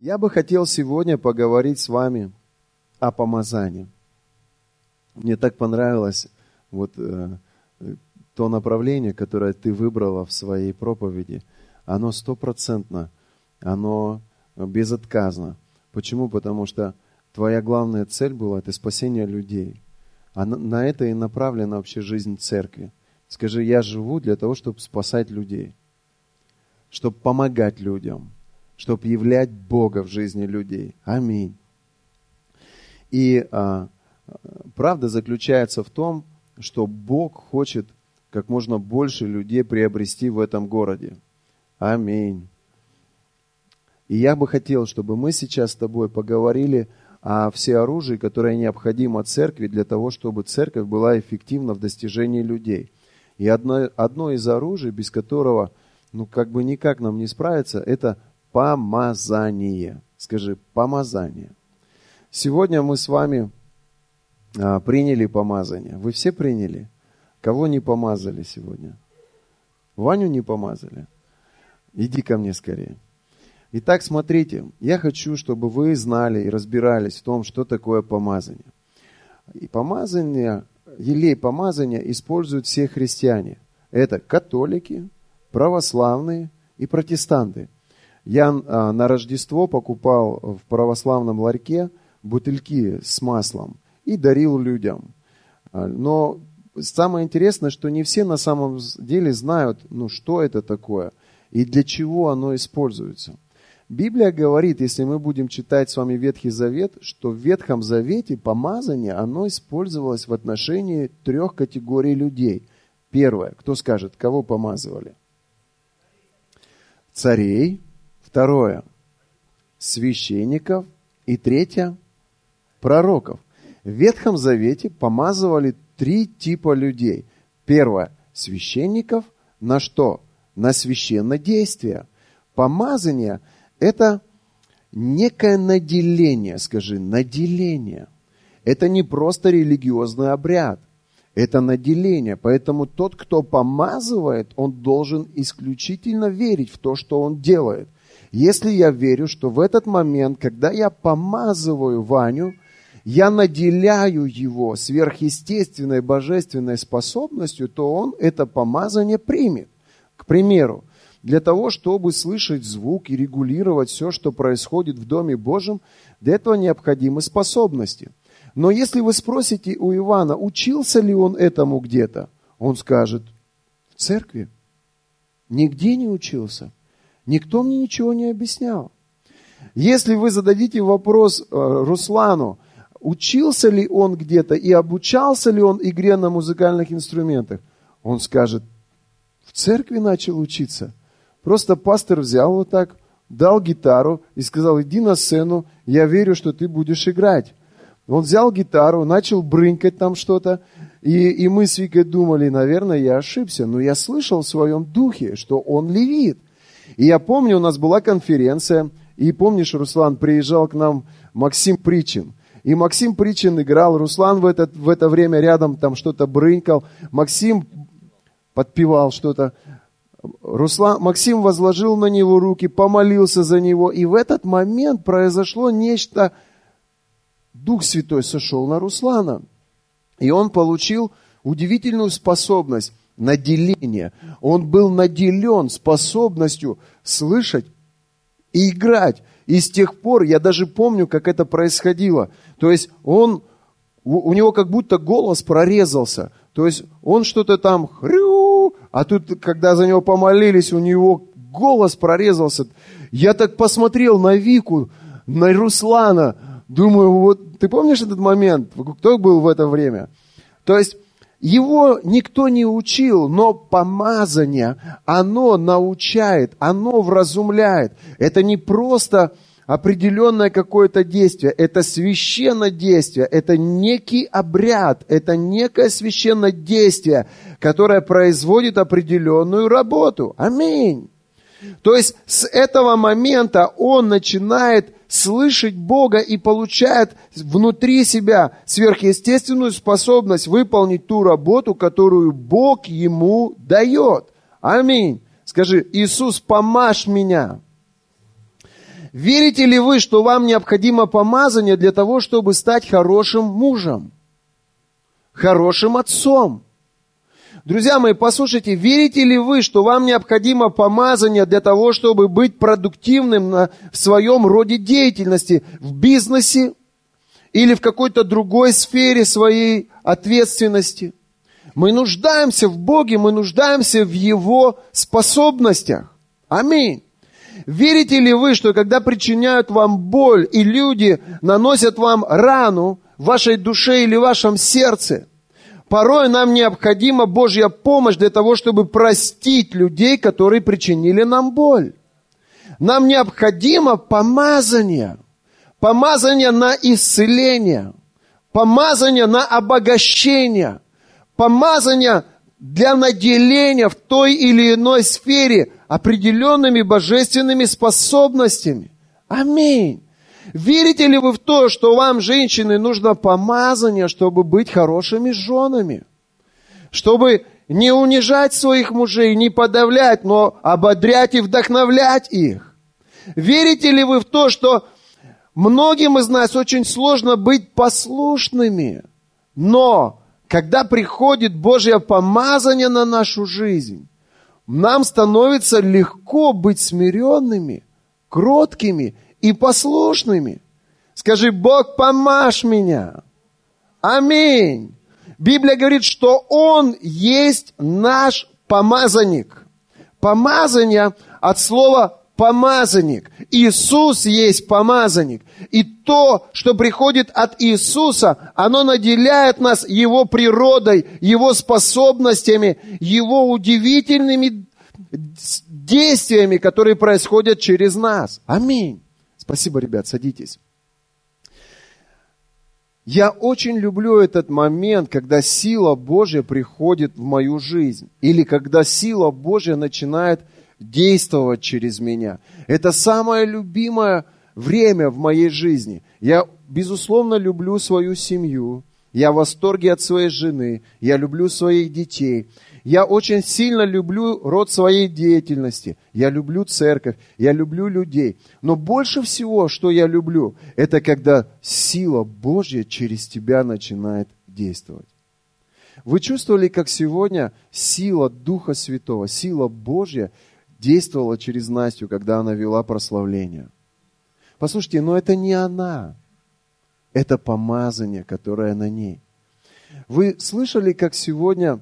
Я бы хотел сегодня поговорить с вами о помазании. Мне так понравилось вот э, то направление, которое ты выбрала в своей проповеди. Оно стопроцентно, оно безотказно. Почему? Потому что твоя главная цель была это спасение людей. А на, на это и направлена вообще жизнь церкви. Скажи, я живу для того, чтобы спасать людей, чтобы помогать людям, чтобы являть Бога в жизни людей. Аминь. И а, правда заключается в том, что Бог хочет как можно больше людей приобрести в этом городе. Аминь. И я бы хотел, чтобы мы сейчас с тобой поговорили о всеоружии, которое необходимо церкви для того, чтобы церковь была эффективна в достижении людей. И одно, одно из оружий, без которого, ну, как бы никак нам не справиться, это помазание. Скажи, помазание. Сегодня мы с вами а, приняли помазание. Вы все приняли? Кого не помазали сегодня? Ваню не помазали? Иди ко мне скорее. Итак, смотрите, я хочу, чтобы вы знали и разбирались в том, что такое помазание. И помазание, елей помазания используют все христиане. Это католики, православные и протестанты. Я а, на Рождество покупал в православном ларьке бутыльки с маслом и дарил людям. А, но самое интересное, что не все на самом деле знают, ну, что это такое и для чего оно используется. Библия говорит, если мы будем читать с вами Ветхий Завет, что в Ветхом Завете помазание, оно использовалось в отношении трех категорий людей. Первое, кто скажет, кого помазывали? Царей. Второе, священников. И третье, пророков. В Ветхом Завете помазывали три типа людей. Первое, священников. На что? На священное действие. Помазание – это некое наделение, скажи, наделение. Это не просто религиозный обряд, это наделение. Поэтому тот, кто помазывает, он должен исключительно верить в то, что он делает. Если я верю, что в этот момент, когда я помазываю Ваню, я наделяю его сверхъестественной божественной способностью, то он это помазание примет. К примеру, для того, чтобы слышать звук и регулировать все, что происходит в Доме Божьем, для этого необходимы способности. Но если вы спросите у Ивана, учился ли он этому где-то, он скажет, в церкви. Нигде не учился. Никто мне ничего не объяснял. Если вы зададите вопрос э, Руслану, учился ли он где-то и обучался ли он игре на музыкальных инструментах, он скажет, в церкви начал учиться – Просто пастор взял вот так, дал гитару и сказал, иди на сцену, я верю, что ты будешь играть. Он взял гитару, начал брынкать там что-то, и, и мы с Викой думали, наверное, я ошибся, но я слышал в своем духе, что он левит. И я помню, у нас была конференция, и помнишь, Руслан, приезжал к нам Максим Причин. И Максим Причин играл, Руслан в это, в это время рядом там что-то брынкал, Максим подпевал что-то. Руслан, Максим возложил на него руки, помолился за него, и в этот момент произошло нечто, Дух Святой сошел на Руслана, и он получил удивительную способность наделения. Он был наделен способностью слышать и играть. И с тех пор, я даже помню, как это происходило. То есть он, у него как будто голос прорезался. То есть он что-то там хрю, а тут, когда за него помолились, у него голос прорезался. Я так посмотрел на Вику, на Руслана. Думаю, вот ты помнишь этот момент? Кто был в это время? То есть его никто не учил, но помазание, оно научает, оно вразумляет. Это не просто определенное какое-то действие, это священное действие, это некий обряд, это некое священное действие, которое производит определенную работу. Аминь. То есть с этого момента он начинает слышать Бога и получает внутри себя сверхъестественную способность выполнить ту работу, которую Бог ему дает. Аминь. Скажи, Иисус, помажь меня. Верите ли вы, что вам необходимо помазание для того, чтобы стать хорошим мужем? Хорошим отцом? Друзья мои, послушайте, верите ли вы, что вам необходимо помазание для того, чтобы быть продуктивным на, в своем роде деятельности, в бизнесе или в какой-то другой сфере своей ответственности? Мы нуждаемся в Боге, мы нуждаемся в Его способностях. Аминь. Верите ли вы, что когда причиняют вам боль и люди наносят вам рану в вашей душе или в вашем сердце, порой нам необходима Божья помощь для того, чтобы простить людей, которые причинили нам боль. Нам необходимо помазание, помазание на исцеление, помазание на обогащение, помазание для наделения в той или иной сфере определенными божественными способностями. Аминь. Верите ли вы в то, что вам, женщины, нужно помазание, чтобы быть хорошими женами? Чтобы не унижать своих мужей, не подавлять, но ободрять и вдохновлять их? Верите ли вы в то, что многим из нас очень сложно быть послушными, но когда приходит Божье помазание на нашу жизнь, нам становится легко быть смиренными, кроткими и послушными. Скажи, Бог, помажь меня. Аминь. Библия говорит, что Он есть наш помазанник. Помазание от слова помазанник. Иисус есть помазанник. И то, что приходит от Иисуса, оно наделяет нас Его природой, Его способностями, Его удивительными действиями, которые происходят через нас. Аминь. Спасибо, ребят, садитесь. Я очень люблю этот момент, когда сила Божья приходит в мою жизнь. Или когда сила Божья начинает действовать через меня. Это самое любимое время в моей жизни. Я, безусловно, люблю свою семью. Я в восторге от своей жены. Я люблю своих детей. Я очень сильно люблю род своей деятельности. Я люблю церковь. Я люблю людей. Но больше всего, что я люблю, это когда сила Божья через тебя начинает действовать. Вы чувствовали, как сегодня сила Духа Святого, сила Божья действовала через Настю, когда она вела прославление. Послушайте, но это не она. Это помазание, которое на ней. Вы слышали, как сегодня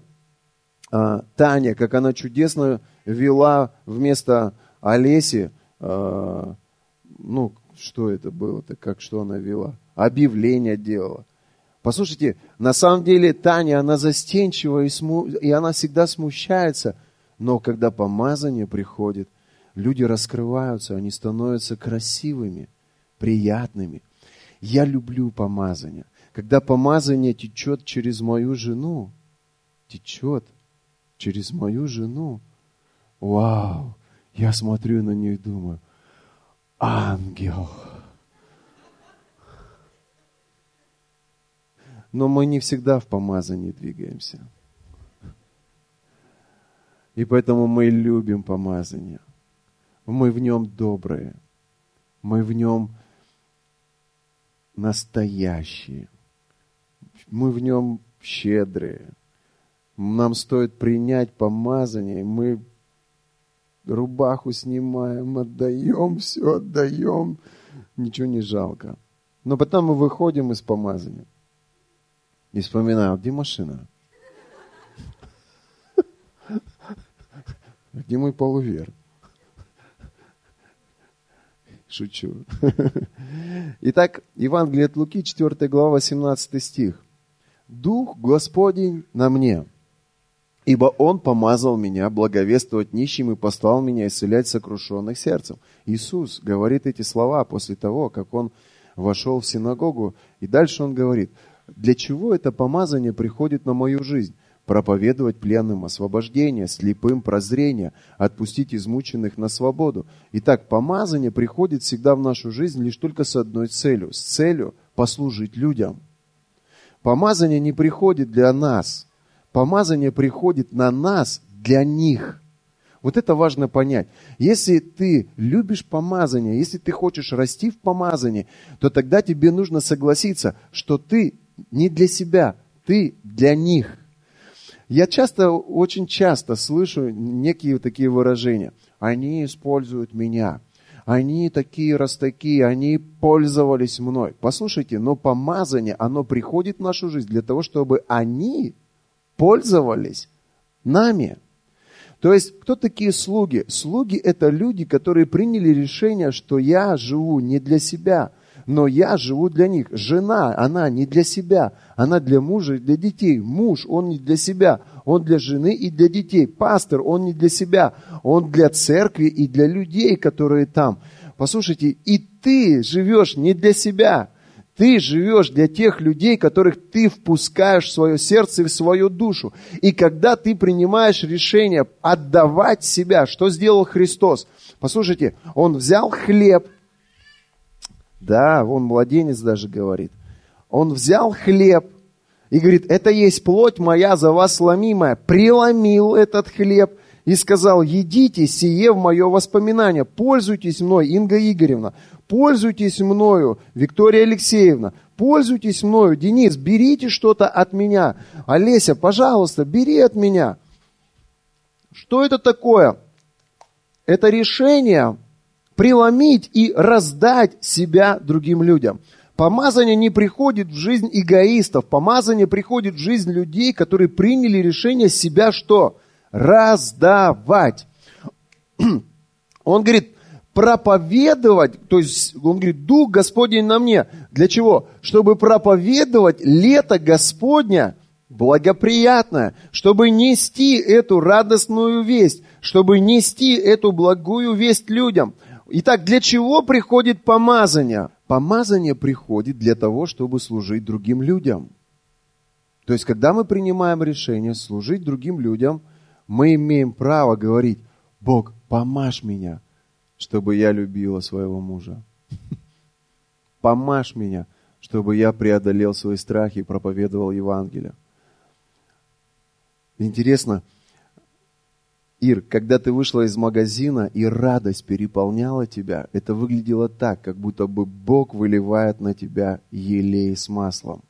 Таня, как она чудесно вела вместо Олеси, а, ну, что это было-то, как что она вела? Объявление делала. Послушайте, на самом деле Таня, она застенчива и, сму... и она всегда смущается, но когда помазание приходит, люди раскрываются, они становятся красивыми, приятными. Я люблю помазание. Когда помазание течет через мою жену, течет через мою жену, вау, я смотрю на нее и думаю, ангел. Но мы не всегда в помазании двигаемся. И поэтому мы любим помазание. Мы в нем добрые. Мы в нем настоящие. Мы в нем щедрые. Нам стоит принять помазание. Мы рубаху снимаем, отдаем, все отдаем. Ничего не жалко. Но потом мы выходим из помазания. И вспоминаем, где машина? Где мой полувер? Шучу. Итак, Евангелие от Луки, 4 глава, 18 стих. «Дух Господень на мне, ибо Он помазал меня благовествовать нищим и послал меня исцелять сокрушенных сердцем». Иисус говорит эти слова после того, как Он вошел в синагогу, и дальше Он говорит, для чего это помазание приходит на мою жизнь? проповедовать пленным освобождение, слепым прозрение, отпустить измученных на свободу. Итак, помазание приходит всегда в нашу жизнь лишь только с одной целью, с целью послужить людям. Помазание не приходит для нас, помазание приходит на нас для них. Вот это важно понять. Если ты любишь помазание, если ты хочешь расти в помазании, то тогда тебе нужно согласиться, что ты не для себя, ты для них. Я часто, очень часто слышу некие такие выражения. Они используют меня. Они такие раз такие, они пользовались мной. Послушайте, но помазание, оно приходит в нашу жизнь для того, чтобы они пользовались нами. То есть, кто такие слуги? Слуги – это люди, которые приняли решение, что я живу не для себя, но я живу для них. Жена, она не для себя, она для мужа и для детей. Муж, он не для себя, он для жены и для детей. Пастор, он не для себя, он для церкви и для людей, которые там. Послушайте, и ты живешь не для себя, ты живешь для тех людей, которых ты впускаешь в свое сердце и в свою душу. И когда ты принимаешь решение отдавать себя, что сделал Христос? Послушайте, Он взял хлеб, да, он младенец даже говорит. Он взял хлеб и говорит, это есть плоть моя за вас сломимая. Преломил этот хлеб и сказал, едите сие в мое воспоминание, пользуйтесь мной, Инга Игоревна, Пользуйтесь мною, Виктория Алексеевна, пользуйтесь мною. Денис, берите что-то от меня. Олеся, пожалуйста, бери от меня. Что это такое? Это решение преломить и раздать себя другим людям. Помазание не приходит в жизнь эгоистов. Помазание приходит в жизнь людей, которые приняли решение себя что? Раздавать. Он говорит, проповедовать, то есть он говорит, Дух Господень на мне. Для чего? Чтобы проповедовать лето Господня благоприятное, чтобы нести эту радостную весть, чтобы нести эту благую весть людям. Итак, для чего приходит помазание? Помазание приходит для того, чтобы служить другим людям. То есть, когда мы принимаем решение служить другим людям, мы имеем право говорить, Бог, помажь меня, чтобы я любила своего мужа. Помажь меня, чтобы я преодолел свои страхи и проповедовал Евангелие. Интересно, Ир, когда ты вышла из магазина и радость переполняла тебя, это выглядело так, как будто бы Бог выливает на тебя елей с маслом.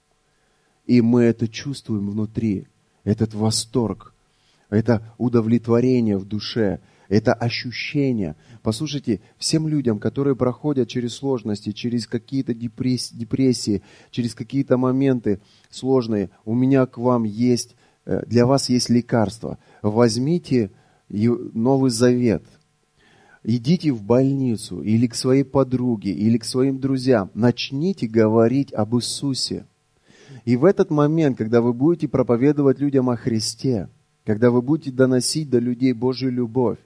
И мы это чувствуем внутри, этот восторг, это удовлетворение в душе – это ощущение. Послушайте, всем людям, которые проходят через сложности, через какие-то депрессии, депрессии через какие-то моменты сложные, у меня к вам есть, э, для вас есть лекарство. Возьмите Новый Завет, идите в больницу или к своей подруге, или к своим друзьям, начните говорить об Иисусе. И в этот момент, когда вы будете проповедовать людям о Христе, когда вы будете доносить до людей Божью любовь,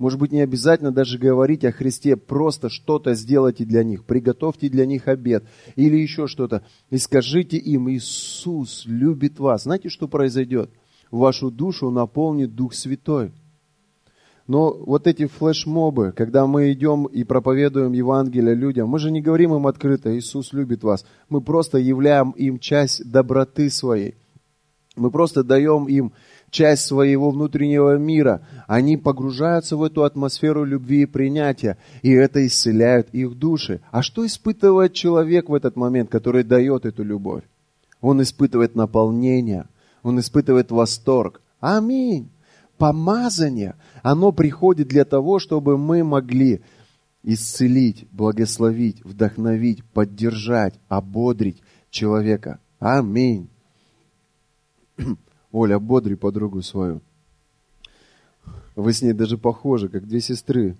может быть, не обязательно даже говорить о Христе, просто что-то сделайте для них, приготовьте для них обед или еще что-то. И скажите им, Иисус любит вас. Знаете, что произойдет? Вашу душу наполнит Дух Святой. Но вот эти флешмобы, когда мы идем и проповедуем Евангелие людям, мы же не говорим им открыто, Иисус любит вас. Мы просто являем им часть доброты своей. Мы просто даем им часть своего внутреннего мира. Они погружаются в эту атмосферу любви и принятия, и это исцеляет их души. А что испытывает человек в этот момент, который дает эту любовь? Он испытывает наполнение, он испытывает восторг. Аминь. Помазание, оно приходит для того, чтобы мы могли исцелить, благословить, вдохновить, поддержать, ободрить человека. Аминь. Оля, бодри подругу свою. Вы с ней даже похожи, как две сестры.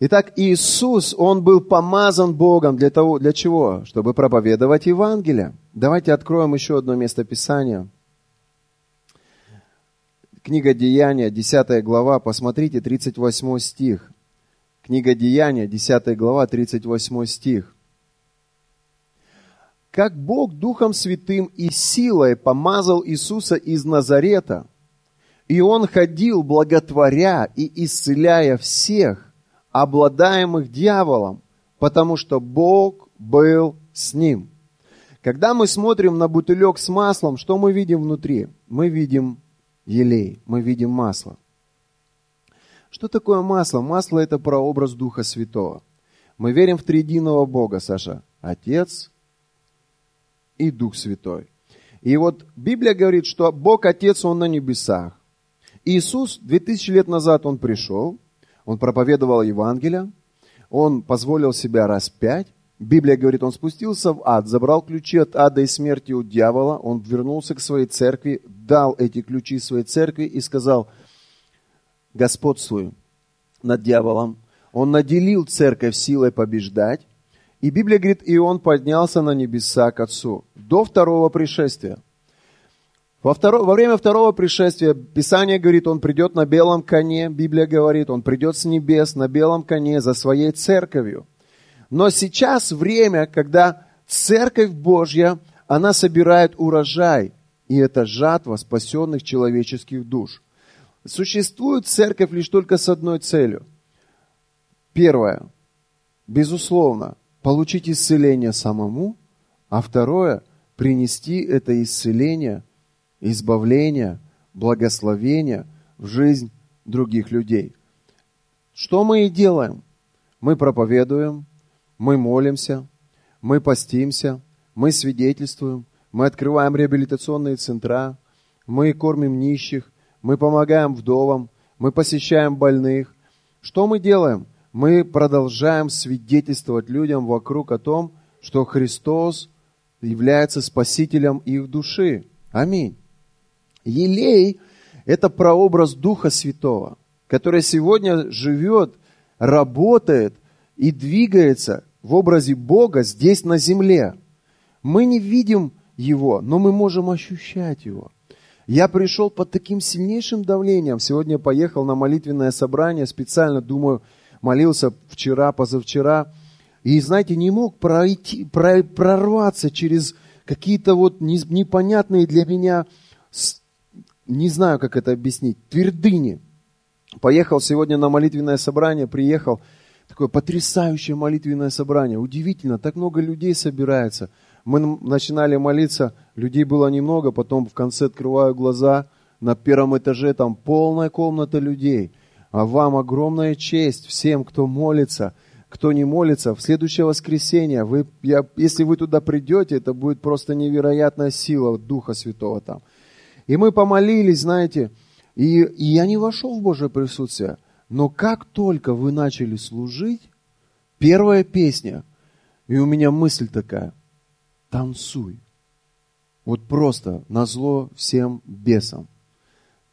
Итак, Иисус, Он был помазан Богом для того, для чего? Чтобы проповедовать Евангелие. Давайте откроем еще одно место Писания. Книга Деяния, 10 глава, посмотрите, 38 стих. Книга Деяния, 10 глава, 38 стих как Бог Духом Святым и силой помазал Иисуса из Назарета, и Он ходил, благотворя и исцеляя всех, обладаемых дьяволом, потому что Бог был с ним. Когда мы смотрим на бутылек с маслом, что мы видим внутри? Мы видим елей, мы видим масло. Что такое масло? Масло – это прообраз Духа Святого. Мы верим в триединого Бога, Саша. Отец и Дух Святой. И вот Библия говорит, что Бог Отец, Он на небесах. Иисус 2000 лет назад Он пришел, Он проповедовал Евангелие, Он позволил себя распять. Библия говорит, Он спустился в ад, забрал ключи от ада и смерти у дьявола, Он вернулся к своей церкви, дал эти ключи своей церкви и сказал, господствую над дьяволом. Он наделил церковь силой побеждать. И Библия говорит, и он поднялся на небеса к Отцу до второго пришествия. Во, второ, во время второго пришествия Писание говорит, он придет на белом коне, Библия говорит, он придет с небес на белом коне за своей церковью. Но сейчас время, когда церковь Божья, она собирает урожай, и это жатва спасенных человеческих душ. Существует церковь лишь только с одной целью. Первое, безусловно, получить исцеление самому, а второе, принести это исцеление, избавление, благословение в жизнь других людей. Что мы и делаем? Мы проповедуем, мы молимся, мы постимся, мы свидетельствуем, мы открываем реабилитационные центра, мы кормим нищих, мы помогаем вдовам, мы посещаем больных. Что мы делаем? Мы продолжаем свидетельствовать людям вокруг о том, что Христос является спасителем их души. Аминь. Елей – это прообраз Духа Святого, который сегодня живет, работает и двигается в образе Бога здесь на земле. Мы не видим Его, но мы можем ощущать Его – я пришел под таким сильнейшим давлением. Сегодня поехал на молитвенное собрание, специально, думаю, молился вчера, позавчера. И, знаете, не мог пройти, прорваться через какие-то вот непонятные для меня, не знаю, как это объяснить, твердыни. Поехал сегодня на молитвенное собрание, приехал, такое потрясающее молитвенное собрание. Удивительно, так много людей собирается – мы начинали молиться, людей было немного, потом в конце открываю глаза, на первом этаже там полная комната людей. А вам огромная честь всем, кто молится, кто не молится. В следующее воскресенье, вы, я, если вы туда придете, это будет просто невероятная сила Духа Святого там. И мы помолились, знаете, и, и я не вошел в Божье присутствие. Но как только вы начали служить, первая песня, и у меня мысль такая, танцуй. Вот просто на зло всем бесам.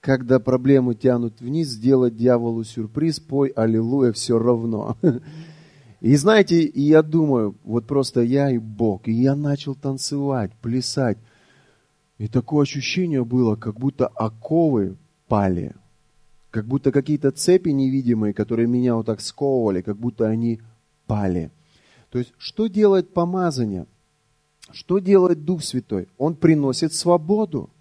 Когда проблемы тянут вниз, сделать дьяволу сюрприз, пой аллилуйя все равно. И знаете, и я думаю, вот просто я и Бог, и я начал танцевать, плясать. И такое ощущение было, как будто оковы пали. Как будто какие-то цепи невидимые, которые меня вот так сковывали, как будто они пали. То есть, что делает помазание? Что делает Дух Святой? Он приносит свободу.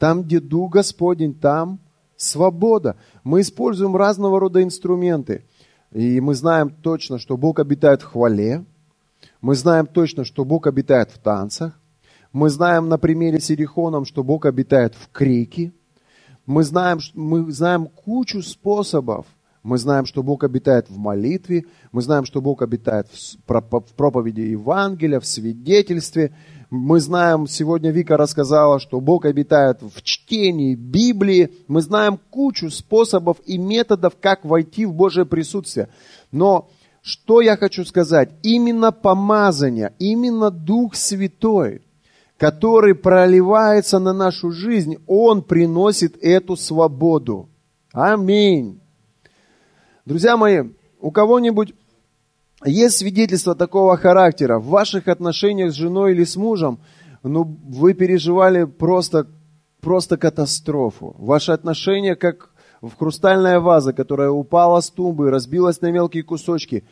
Там, где Дух Господень, там свобода. Мы используем разного рода инструменты. И мы знаем точно, что Бог обитает в хвале. Мы знаем точно, что Бог обитает в танцах. Мы знаем на примере с Иерихоном, что Бог обитает в крике. Мы знаем, мы знаем кучу способов – мы знаем, что Бог обитает в молитве, мы знаем, что Бог обитает в проповеди Евангелия, в свидетельстве. Мы знаем, сегодня Вика рассказала, что Бог обитает в чтении Библии. Мы знаем кучу способов и методов, как войти в Божье присутствие. Но что я хочу сказать? Именно помазание, именно Дух Святой, который проливается на нашу жизнь, Он приносит эту свободу. Аминь. Друзья мои, у кого-нибудь есть свидетельство такого характера в ваших отношениях с женой или с мужем, ну, вы переживали просто, просто катастрофу. Ваши отношения как в хрустальная ваза, которая упала с тумбы разбилась на мелкие кусочки,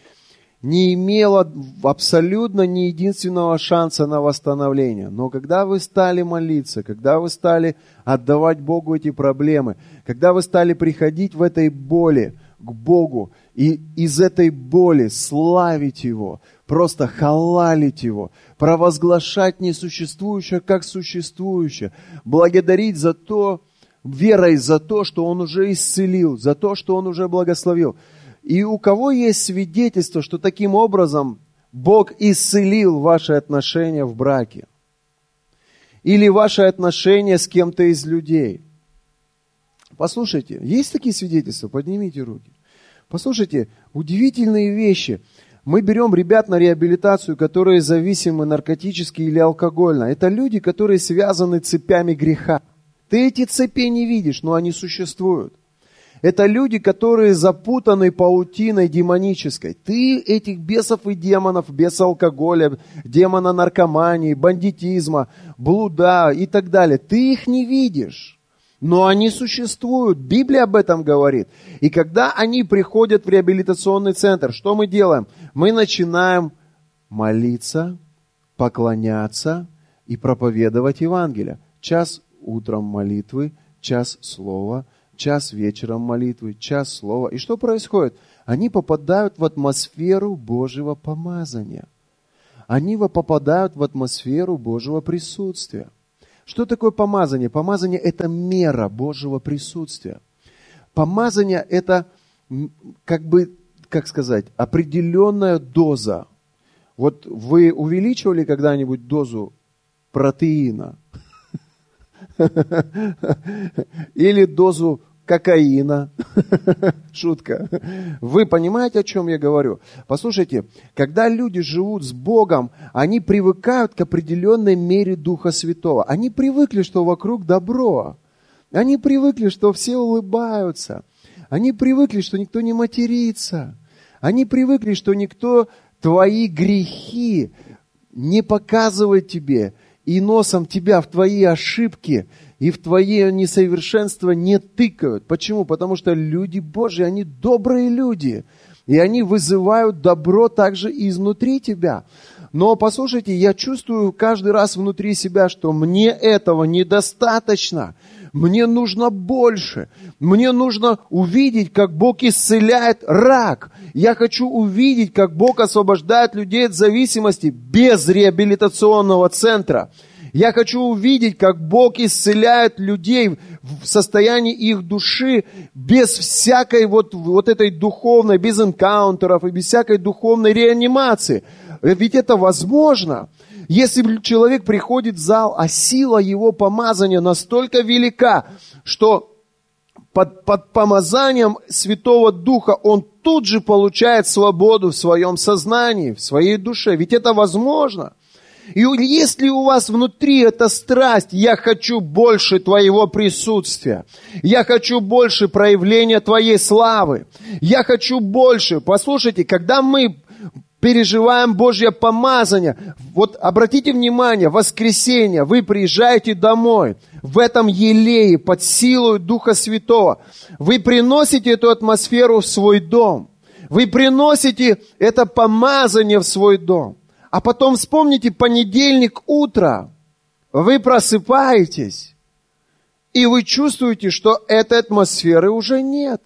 не имела абсолютно ни единственного шанса на восстановление. Но когда вы стали молиться, когда вы стали отдавать Богу эти проблемы, когда вы стали приходить в этой боли, к Богу и из этой боли славить Его, просто халалить Его, провозглашать несуществующее как существующее, благодарить за то, верой за то, что Он уже исцелил, за то, что Он уже благословил. И у кого есть свидетельство, что таким образом Бог исцелил ваши отношения в браке? Или ваши отношения с кем-то из людей? Послушайте, есть такие свидетельства? Поднимите руки. Послушайте, удивительные вещи. Мы берем ребят на реабилитацию, которые зависимы наркотически или алкогольно. Это люди, которые связаны цепями греха. Ты эти цепи не видишь, но они существуют. Это люди, которые запутаны паутиной демонической. Ты этих бесов и демонов, беса алкоголя, демона наркомании, бандитизма, блуда и так далее, ты их не видишь. Но они существуют. Библия об этом говорит. И когда они приходят в реабилитационный центр, что мы делаем? Мы начинаем молиться, поклоняться и проповедовать Евангелие. Час утром молитвы, час слова, час вечером молитвы, час слова. И что происходит? Они попадают в атмосферу Божьего помазания. Они попадают в атмосферу Божьего присутствия. Что такое помазание? Помазание – это мера Божьего присутствия. Помазание – это, как бы, как сказать, определенная доза. Вот вы увеличивали когда-нибудь дозу протеина? Или дозу кокаина. Шутка. Вы понимаете, о чем я говорю? Послушайте, когда люди живут с Богом, они привыкают к определенной мере Духа Святого. Они привыкли, что вокруг добро. Они привыкли, что все улыбаются. Они привыкли, что никто не матерится. Они привыкли, что никто твои грехи не показывает тебе и носом тебя в твои ошибки и в твои несовершенства не тыкают. Почему? Потому что люди Божьи, они добрые люди. И они вызывают добро также изнутри тебя. Но послушайте, я чувствую каждый раз внутри себя, что мне этого недостаточно. Мне нужно больше. Мне нужно увидеть, как Бог исцеляет рак. Я хочу увидеть, как Бог освобождает людей от зависимости без реабилитационного центра. Я хочу увидеть, как Бог исцеляет людей в состоянии их души без всякой вот, вот этой духовной, без энкаунтеров и без всякой духовной реанимации. Ведь это возможно. Если человек приходит в зал, а сила его помазания настолько велика, что под, под помазанием Святого Духа он тут же получает свободу в своем сознании, в своей душе. Ведь это возможно. И если у вас внутри эта страсть, я хочу больше Твоего присутствия, я хочу больше проявления Твоей славы, я хочу больше. Послушайте, когда мы переживаем Божье помазание, вот обратите внимание, воскресенье, вы приезжаете домой, в этом елее, под силой Духа Святого, вы приносите эту атмосферу в свой дом, вы приносите это помазание в свой дом. А потом вспомните понедельник утро. Вы просыпаетесь, и вы чувствуете, что этой атмосферы уже нет.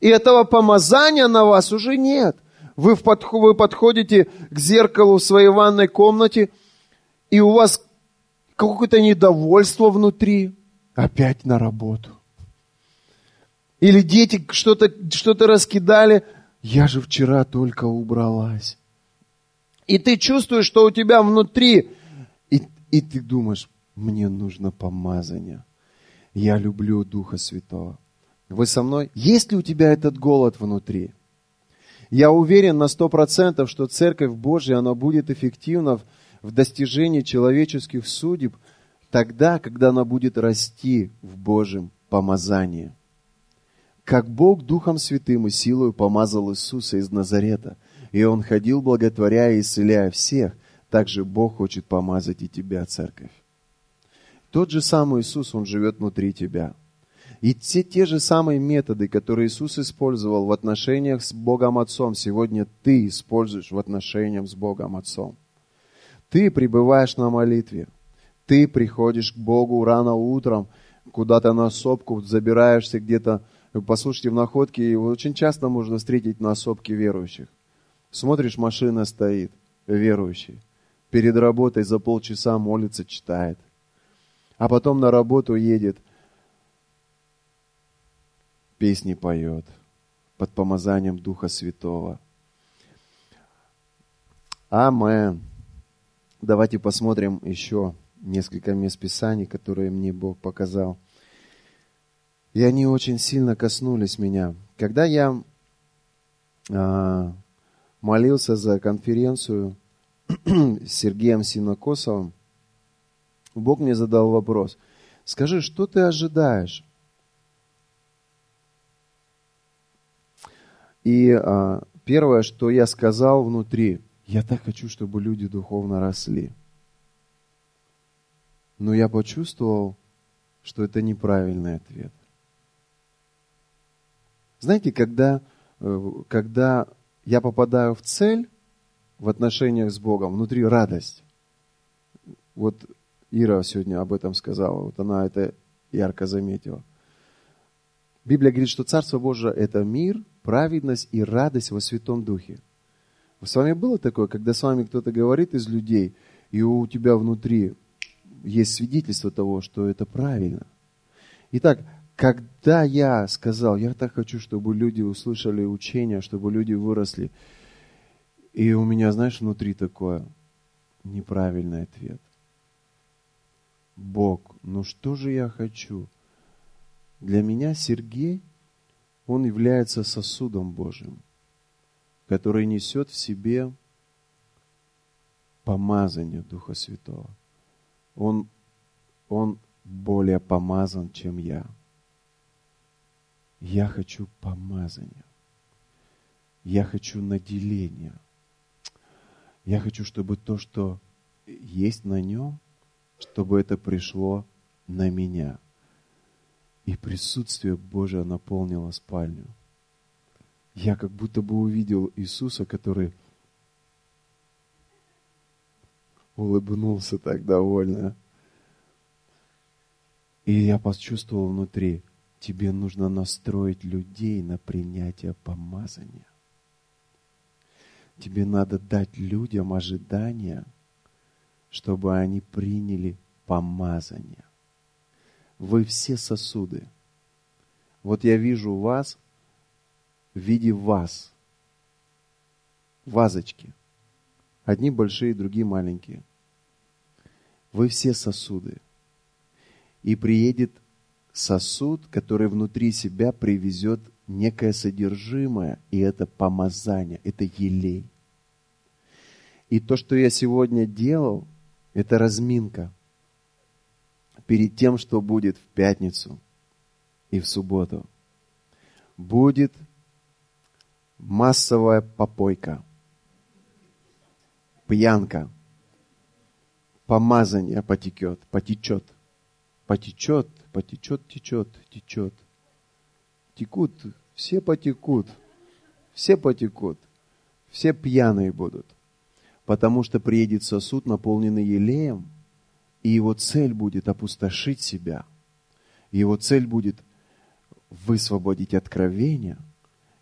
И этого помазания на вас уже нет. Вы, вы подходите к зеркалу в своей ванной комнате, и у вас какое-то недовольство внутри. Опять на работу. Или дети что-то что раскидали. Я же вчера только убралась. И ты чувствуешь, что у тебя внутри, и, и ты думаешь, мне нужно помазание. Я люблю Духа Святого. Вы со мной? Есть ли у тебя этот голод внутри? Я уверен на сто процентов, что Церковь Божья, она будет эффективна в достижении человеческих судеб тогда, когда она будет расти в Божьем помазании. Как Бог Духом Святым и силой помазал Иисуса из Назарета – и он ходил, благотворяя и исцеляя всех. Также Бог хочет помазать и тебя, церковь. Тот же самый Иисус, Он живет внутри тебя. И те, те же самые методы, которые Иисус использовал в отношениях с Богом Отцом, сегодня ты используешь в отношениях с Богом Отцом. Ты пребываешь на молитве. Ты приходишь к Богу рано утром, куда-то на сопку, забираешься где-то. Послушайте, в находке очень часто можно встретить на сопке верующих. Смотришь, машина стоит, верующий. Перед работой за полчаса молится, читает. А потом на работу едет. песни поет под помазанием Духа Святого. Амен. Давайте посмотрим еще несколько мест Писаний, которые мне Бог показал. И они очень сильно коснулись меня. Когда я а, молился за конференцию с Сергеем Синокосовым, Бог мне задал вопрос. Скажи, что ты ожидаешь? И а, первое, что я сказал внутри, я так хочу, чтобы люди духовно росли. Но я почувствовал, что это неправильный ответ. Знаете, когда, э, когда я попадаю в цель в отношениях с Богом, внутри радость. Вот Ира сегодня об этом сказала, вот она это ярко заметила. Библия говорит, что Царство Божие – это мир, праведность и радость во Святом Духе. С вами было такое, когда с вами кто-то говорит из людей, и у тебя внутри есть свидетельство того, что это правильно. Итак, когда я сказал, я так хочу, чтобы люди услышали учение, чтобы люди выросли, и у меня, знаешь, внутри такое неправильный ответ. Бог, ну что же я хочу? Для меня Сергей, он является сосудом Божьим, который несет в себе помазание Духа Святого. Он, он более помазан, чем я. Я хочу помазания. Я хочу наделения. Я хочу, чтобы то, что есть на нем, чтобы это пришло на меня. И присутствие Божие наполнило спальню. Я как будто бы увидел Иисуса, который улыбнулся так довольно. И я почувствовал внутри, тебе нужно настроить людей на принятие помазания. Тебе надо дать людям ожидания, чтобы они приняли помазание. Вы все сосуды. Вот я вижу вас в виде вас. Вазочки. Одни большие, другие маленькие. Вы все сосуды. И приедет сосуд, который внутри себя привезет некое содержимое, и это помазание, это елей. И то, что я сегодня делал, это разминка перед тем, что будет в пятницу и в субботу. Будет массовая попойка, пьянка, помазание потекет, потечет, потечет, потечет, течет, течет. Текут, все потекут, все потекут, все пьяные будут. Потому что приедет сосуд, наполненный елеем, и его цель будет опустошить себя. Его цель будет высвободить откровение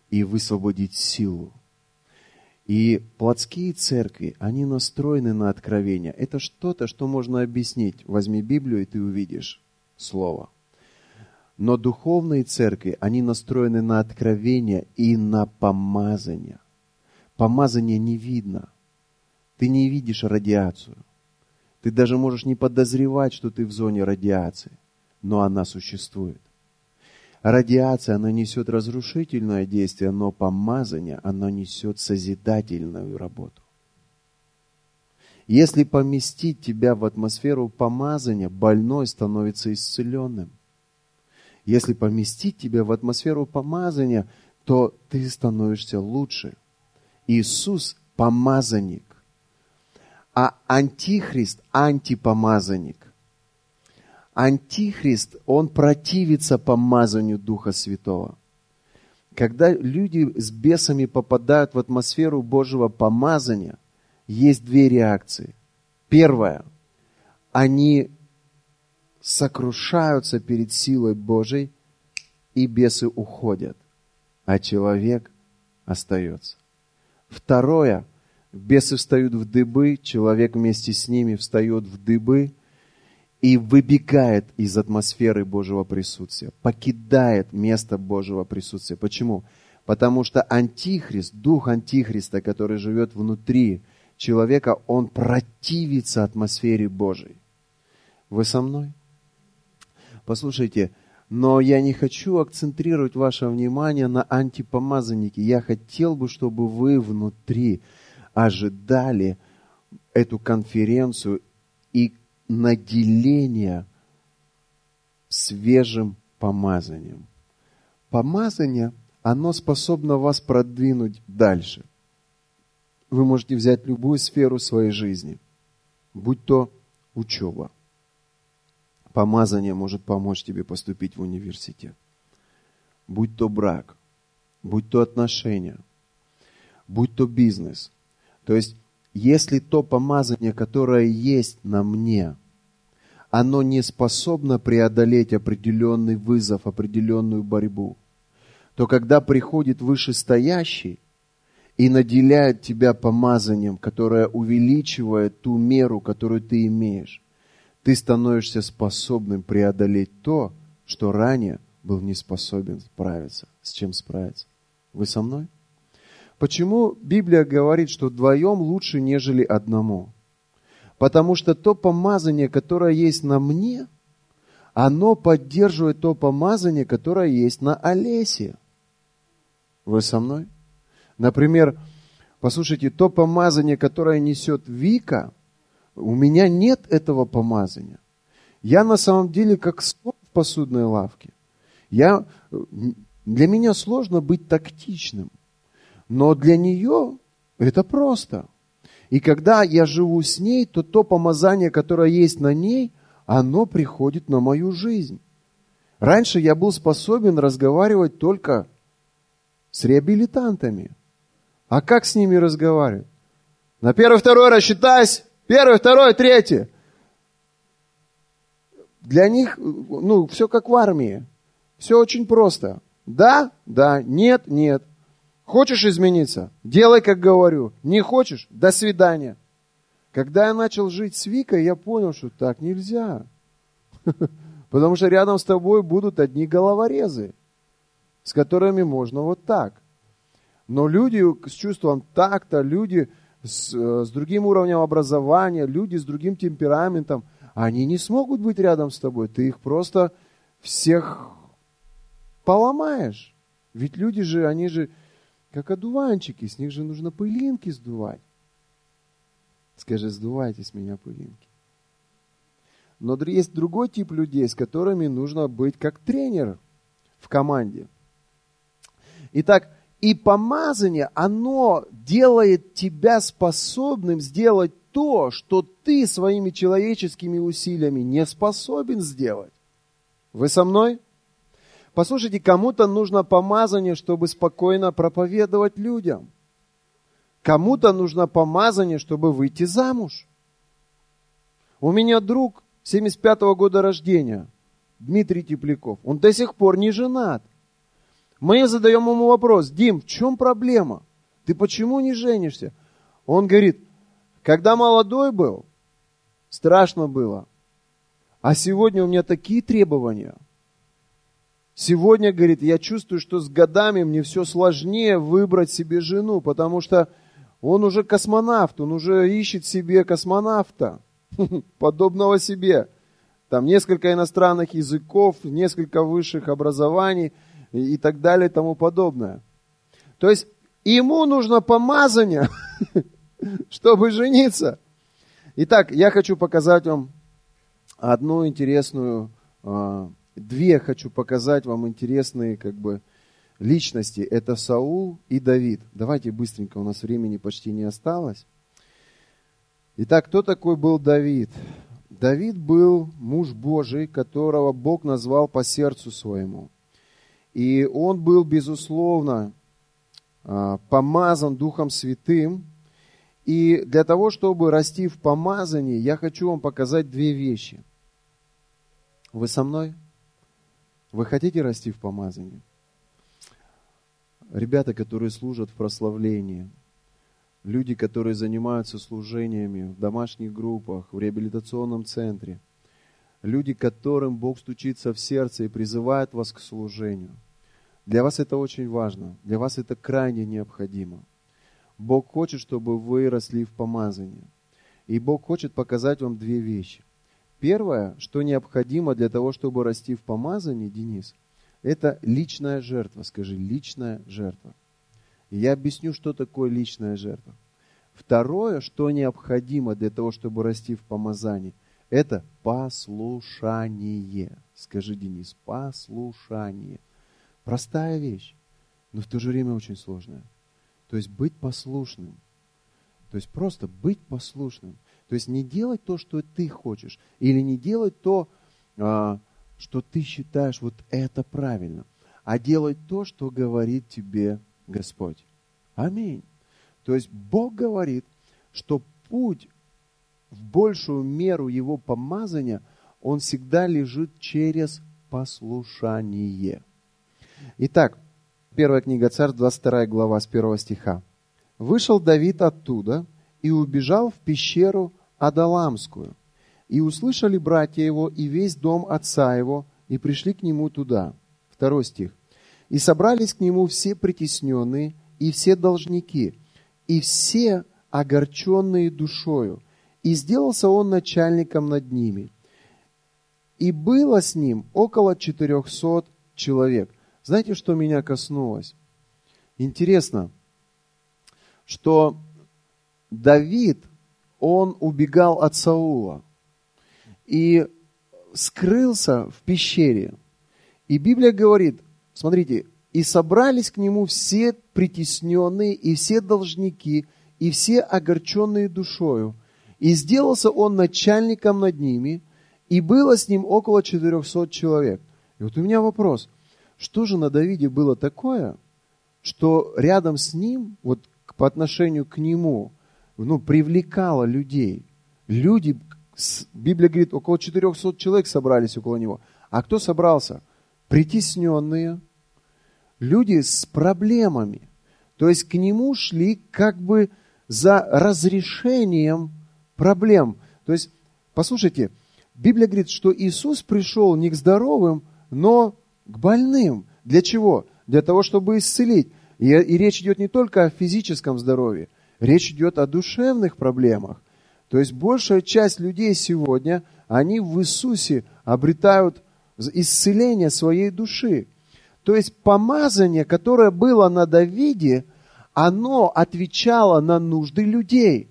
и высвободить силу. И плотские церкви, они настроены на откровение. Это что-то, что можно объяснить. Возьми Библию, и ты увидишь Слово. Но духовные церкви, они настроены на откровение и на помазание. Помазание не видно. Ты не видишь радиацию. Ты даже можешь не подозревать, что ты в зоне радиации, но она существует. Радиация, она несет разрушительное действие, но помазание, она несет созидательную работу. Если поместить тебя в атмосферу помазания, больной становится исцеленным. Если поместить тебя в атмосферу помазания, то ты становишься лучше. Иисус – помазанник, а антихрист – антипомазанник. Антихрист, он противится помазанию Духа Святого. Когда люди с бесами попадают в атмосферу Божьего помазания, есть две реакции. Первая. Они сокрушаются перед силой Божией, и бесы уходят, а человек остается. Второе. Бесы встают в дыбы, человек вместе с ними встает в дыбы, и выбегает из атмосферы Божьего присутствия, покидает место Божьего присутствия. Почему? Потому что антихрист, дух антихриста, который живет внутри человека, он противится атмосфере Божьей. Вы со мной? Послушайте, но я не хочу акцентрировать ваше внимание на антипомазаннике. Я хотел бы, чтобы вы внутри ожидали эту конференцию и наделение свежим помазанием. Помазание, оно способно вас продвинуть дальше. Вы можете взять любую сферу своей жизни, будь то учеба. Помазание может помочь тебе поступить в университет. Будь то брак, будь то отношения, будь то бизнес. То есть, если то помазание, которое есть на мне, оно не способно преодолеть определенный вызов, определенную борьбу, то когда приходит вышестоящий и наделяет тебя помазанием, которое увеличивает ту меру, которую ты имеешь, ты становишься способным преодолеть то, что ранее был не способен справиться. С чем справиться? Вы со мной? Почему Библия говорит, что вдвоем лучше, нежели одному? Потому что то помазание, которое есть на мне, оно поддерживает то помазание, которое есть на Олесе. Вы со мной? Например, послушайте, то помазание, которое несет Вика, у меня нет этого помазания. Я на самом деле как слон в посудной лавке. Я, для меня сложно быть тактичным, но для нее это просто – и когда я живу с ней, то то помазание, которое есть на ней, оно приходит на мою жизнь. Раньше я был способен разговаривать только с реабилитантами. А как с ними разговаривать? На первый, второй рассчитайся. Первый, второй, третий. Для них, ну, все как в армии. Все очень просто. Да, да, нет, нет. Хочешь измениться? Делай, как говорю. Не хочешь? До свидания. Когда я начал жить с Викой, я понял, что так нельзя. Потому что рядом с тобой будут одни головорезы, с которыми можно вот так. Но люди с чувством такта, люди с, э, с другим уровнем образования, люди с другим темпераментом, они не смогут быть рядом с тобой. Ты их просто всех поломаешь. Ведь люди же, они же как одуванчики, с них же нужно пылинки сдувать. Скажи, сдувайте с меня пылинки. Но есть другой тип людей, с которыми нужно быть как тренер в команде. Итак, и помазание, оно делает тебя способным сделать то, что ты своими человеческими усилиями не способен сделать. Вы со мной? Послушайте, кому-то нужно помазание, чтобы спокойно проповедовать людям. Кому-то нужно помазание, чтобы выйти замуж. У меня друг 75-го года рождения, Дмитрий Тепляков. Он до сих пор не женат. Мы задаем ему вопрос, Дим, в чем проблема? Ты почему не женишься? Он говорит, когда молодой был, страшно было. А сегодня у меня такие требования – Сегодня, говорит, я чувствую, что с годами мне все сложнее выбрать себе жену, потому что он уже космонавт, он уже ищет себе космонавта, подобного себе. Там несколько иностранных языков, несколько высших образований и так далее и тому подобное. То есть ему нужно помазание, чтобы жениться. Итак, я хочу показать вам одну интересную а, две хочу показать вам интересные как бы личности. Это Саул и Давид. Давайте быстренько, у нас времени почти не осталось. Итак, кто такой был Давид? Давид был муж Божий, которого Бог назвал по сердцу своему. И он был, безусловно, а, помазан Духом Святым. И для того, чтобы расти в помазании, я хочу вам показать две вещи. Вы со мной? Вы хотите расти в помазании? Ребята, которые служат в прославлении, люди, которые занимаются служениями в домашних группах, в реабилитационном центре, люди, которым Бог стучится в сердце и призывает вас к служению. Для вас это очень важно, для вас это крайне необходимо. Бог хочет, чтобы вы росли в помазании. И Бог хочет показать вам две вещи. Первое, что необходимо для того, чтобы расти в помазании, Денис, это личная жертва. Скажи, личная жертва. И я объясню, что такое личная жертва. Второе, что необходимо для того, чтобы расти в помазании, это послушание. Скажи, Денис, послушание. Простая вещь, но в то же время очень сложная. То есть быть послушным. То есть просто быть послушным. То есть не делать то, что ты хочешь, или не делать то, а, что ты считаешь вот это правильно, а делать то, что говорит тебе Господь. Аминь. То есть Бог говорит, что путь в большую меру его помазания, он всегда лежит через послушание. Итак, первая книга Царств, 22 глава с 1 стиха. «Вышел Давид оттуда и убежал в пещеру Адаламскую. И услышали братья его и весь дом отца его, и пришли к нему туда». Второй стих. «И собрались к нему все притесненные, и все должники, и все огорченные душою, и сделался он начальником над ними. И было с ним около четырехсот человек. Знаете, что меня коснулось? Интересно, что Давид, он убегал от Саула и скрылся в пещере. И Библия говорит, смотрите, и собрались к нему все притесненные, и все должники, и все огорченные душою, и сделался он начальником над ними, и было с ним около 400 человек. И вот у меня вопрос, что же на Давиде было такое, что рядом с ним, вот по отношению к нему, ну, привлекало людей. Люди, Библия говорит, около 400 человек собрались около него. А кто собрался? Притесненные, люди с проблемами. То есть к нему шли как бы за разрешением проблем. То есть, послушайте, Библия говорит, что Иисус пришел не к здоровым, но к больным. Для чего? Для того, чтобы исцелить. И, и речь идет не только о физическом здоровье, речь идет о душевных проблемах. То есть большая часть людей сегодня, они в Иисусе обретают исцеление своей души. То есть помазание, которое было на Давиде, оно отвечало на нужды людей.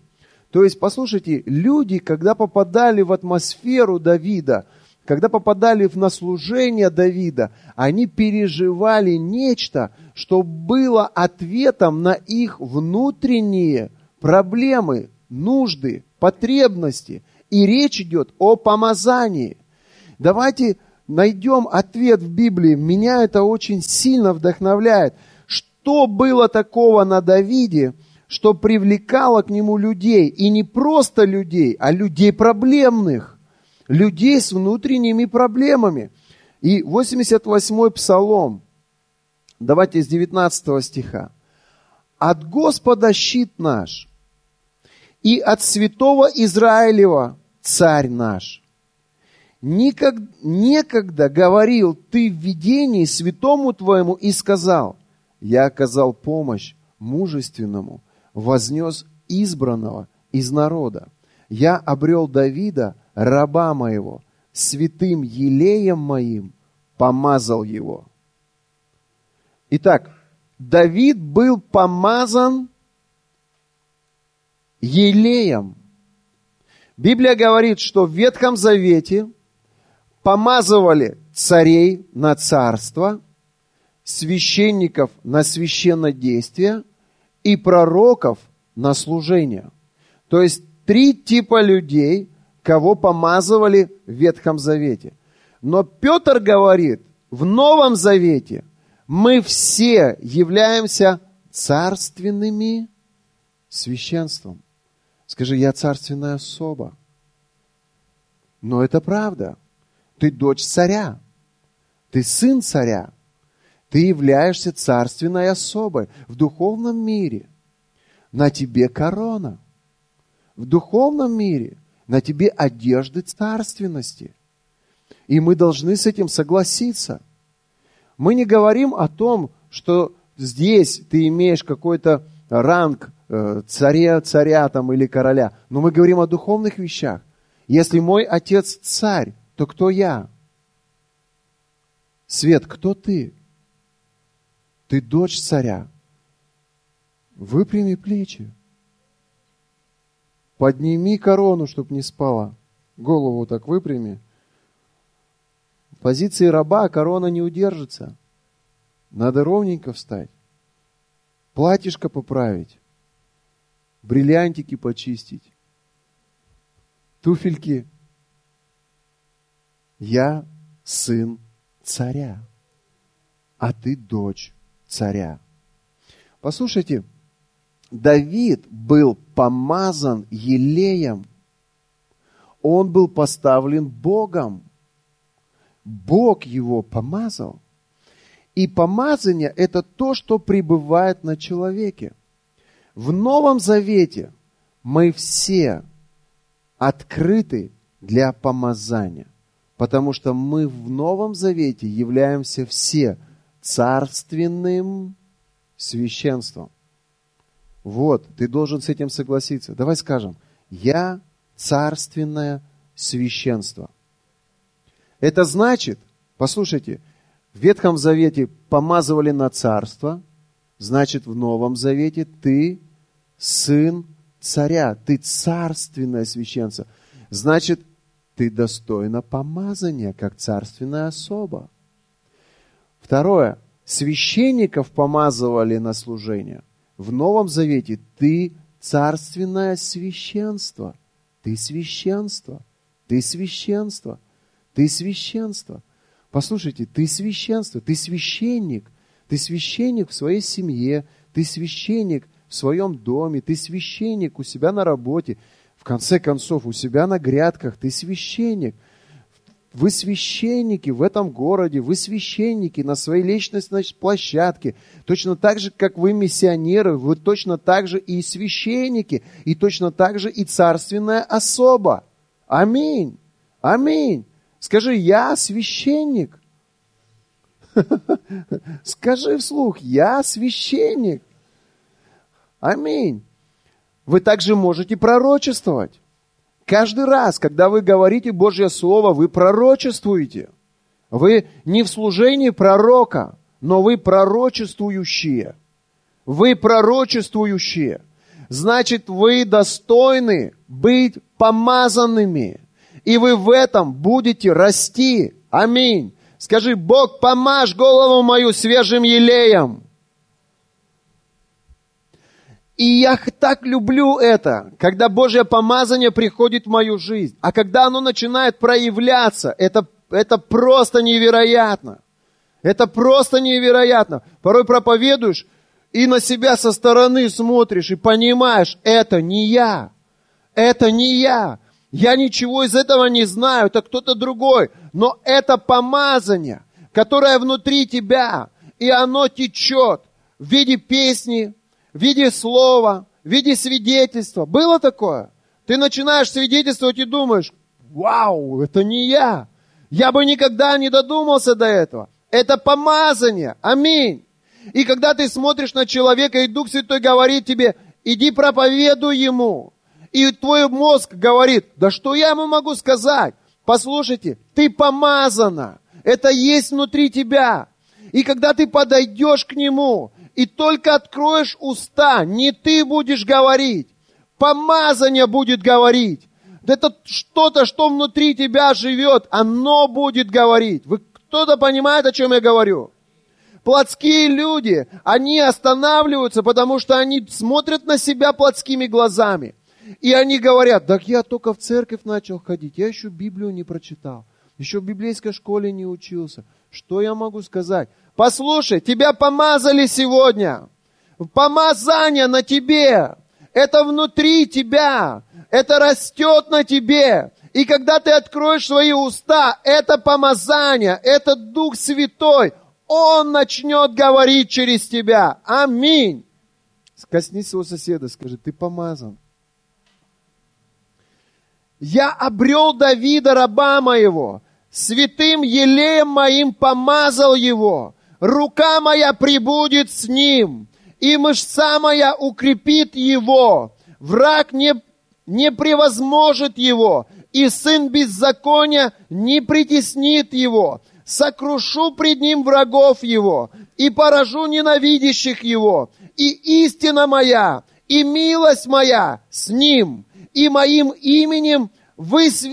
То есть, послушайте, люди, когда попадали в атмосферу Давида, когда попадали в наслужение Давида, они переживали нечто, что было ответом на их внутренние проблемы, нужды, потребности. И речь идет о помазании. Давайте найдем ответ в Библии. Меня это очень сильно вдохновляет. Что было такого на Давиде, что привлекало к нему людей, и не просто людей, а людей проблемных, людей с внутренними проблемами. И 88-й псалом, давайте с 19 стиха. «От Господа щит наш, и от святого Израилева царь наш. Никогда, некогда говорил ты в видении святому твоему и сказал, я оказал помощь мужественному, вознес избранного из народа. Я обрел Давида, раба моего, святым елеем моим помазал его. Итак, Давид был помазан елеем. Библия говорит, что в Ветхом Завете помазывали царей на царство, священников на священнодействие и пророков на служение. То есть три типа людей, кого помазывали в Ветхом Завете. Но Петр говорит, в Новом Завете мы все являемся царственными священством. Скажи, я царственная особа. Но это правда. Ты дочь царя. Ты сын царя. Ты являешься царственной особой в духовном мире. На тебе корона. В духовном мире на тебе одежды царственности. И мы должны с этим согласиться. Мы не говорим о том, что здесь ты имеешь какой-то ранг э, царя, царя там или короля, но мы говорим о духовных вещах. Если мой отец царь, то кто я? Свет, кто ты? Ты дочь царя. Выпрями плечи. Подними корону, чтоб не спала. Голову так выпрями. В позиции раба корона не удержится. Надо ровненько встать. Платьишко поправить. Бриллиантики почистить. Туфельки. Я сын царя, а ты дочь царя. Послушайте, Давид был помазан елеем. Он был поставлен Богом. Бог его помазал. И помазание – это то, что пребывает на человеке. В Новом Завете мы все открыты для помазания, потому что мы в Новом Завете являемся все царственным священством. Вот, ты должен с этим согласиться. Давай скажем, я царственное священство. Это значит, послушайте, в Ветхом Завете помазывали на царство, значит, в Новом Завете ты сын царя, ты царственное священство. Значит, ты достойна помазания, как царственная особа. Второе. Священников помазывали на служение. В Новом Завете ты царственное священство. Ты священство. Ты священство. Ты священство. Послушайте, ты священство, ты священник. Ты священник в своей семье, ты священник в своем доме, ты священник у себя на работе, в конце концов, у себя на грядках, ты священник. Вы священники в этом городе, вы священники на своей личностной площадке. Точно так же, как вы миссионеры, вы точно так же и священники, и точно так же и царственная особа. Аминь. Аминь. Скажи, я священник. Скажи вслух, я священник. Аминь. Вы также можете пророчествовать. Каждый раз, когда вы говорите Божье Слово, вы пророчествуете. Вы не в служении пророка, но вы пророчествующие. Вы пророчествующие. Значит, вы достойны быть помазанными. И вы в этом будете расти. Аминь. Скажи, Бог, помажь голову мою свежим елеем. И я так люблю это, когда Божье помазание приходит в мою жизнь. А когда оно начинает проявляться, это, это просто невероятно. Это просто невероятно. Порой проповедуешь и на себя со стороны смотришь и понимаешь, это не я. Это не я. Я ничего из этого не знаю, это кто-то другой. Но это помазание, которое внутри тебя, и оно течет в виде песни, в виде слова, в виде свидетельства. Было такое? Ты начинаешь свидетельствовать и думаешь, вау, это не я. Я бы никогда не додумался до этого. Это помазание. Аминь. И когда ты смотришь на человека, и Дух Святой говорит тебе, иди проповедуй ему. И твой мозг говорит, да что я ему могу сказать? Послушайте, ты помазана. Это есть внутри тебя. И когда ты подойдешь к нему, и только откроешь уста, не ты будешь говорить, помазание будет говорить. Это что-то, что внутри тебя живет, оно будет говорить. Вы кто-то понимает, о чем я говорю? Плотские люди, они останавливаются, потому что они смотрят на себя плотскими глазами. И они говорят, так я только в церковь начал ходить, я еще Библию не прочитал, еще в библейской школе не учился. Что я могу сказать? Послушай, тебя помазали сегодня. Помазание на тебе. Это внутри тебя. Это растет на тебе. И когда ты откроешь свои уста, это помазание, это Дух Святой, Он начнет говорить через тебя. Аминь. Коснись своего соседа, скажи, ты помазан. Я обрел Давида, раба моего. святым елеем моим помазал его. Рука моя прибудет с ним, и мышца моя укрепит его. Враг не, не превозможет его, и сын беззакония не притеснит его. Сокрушу пред ним врагов его, и поражу ненавидящих его. И истина моя, и милость моя с ним, и моим именем высв...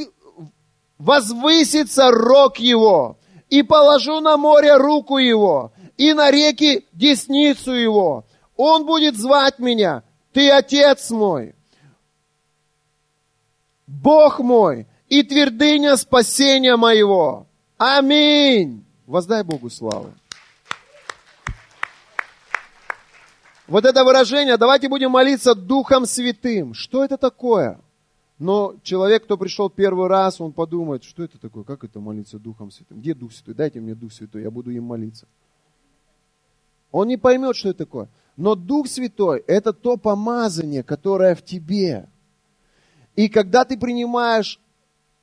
возвысится рог его. И положу на море руку его, и на реки десницу его. Он будет звать меня, ты отец мой. Бог мой и твердыня спасения моего. Аминь. Воздай Богу славу. Вот это выражение, давайте будем молиться Духом Святым. Что это такое? Но человек, кто пришел первый раз, он подумает, что это такое, как это молиться Духом Святым? Где Дух Святой? Дайте мне Дух Святой, я буду им молиться. Он не поймет, что это такое. Но Дух Святой – это то помазание, которое в тебе. И когда ты принимаешь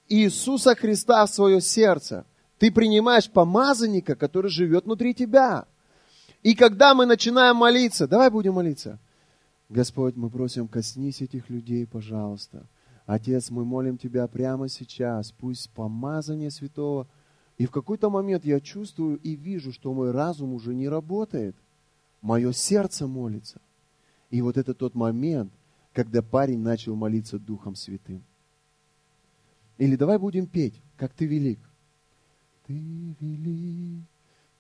Иисуса Христа в свое сердце, ты принимаешь помазанника, который живет внутри тебя. И когда мы начинаем молиться, давай будем молиться. Господь, мы просим, коснись этих людей, пожалуйста. Отец, мы молим Тебя прямо сейчас, пусть помазание святого. И в какой-то момент я чувствую и вижу, что мой разум уже не работает. Мое сердце молится. И вот это тот момент, когда парень начал молиться Духом Святым. Или давай будем петь, как ты велик. Ты велик,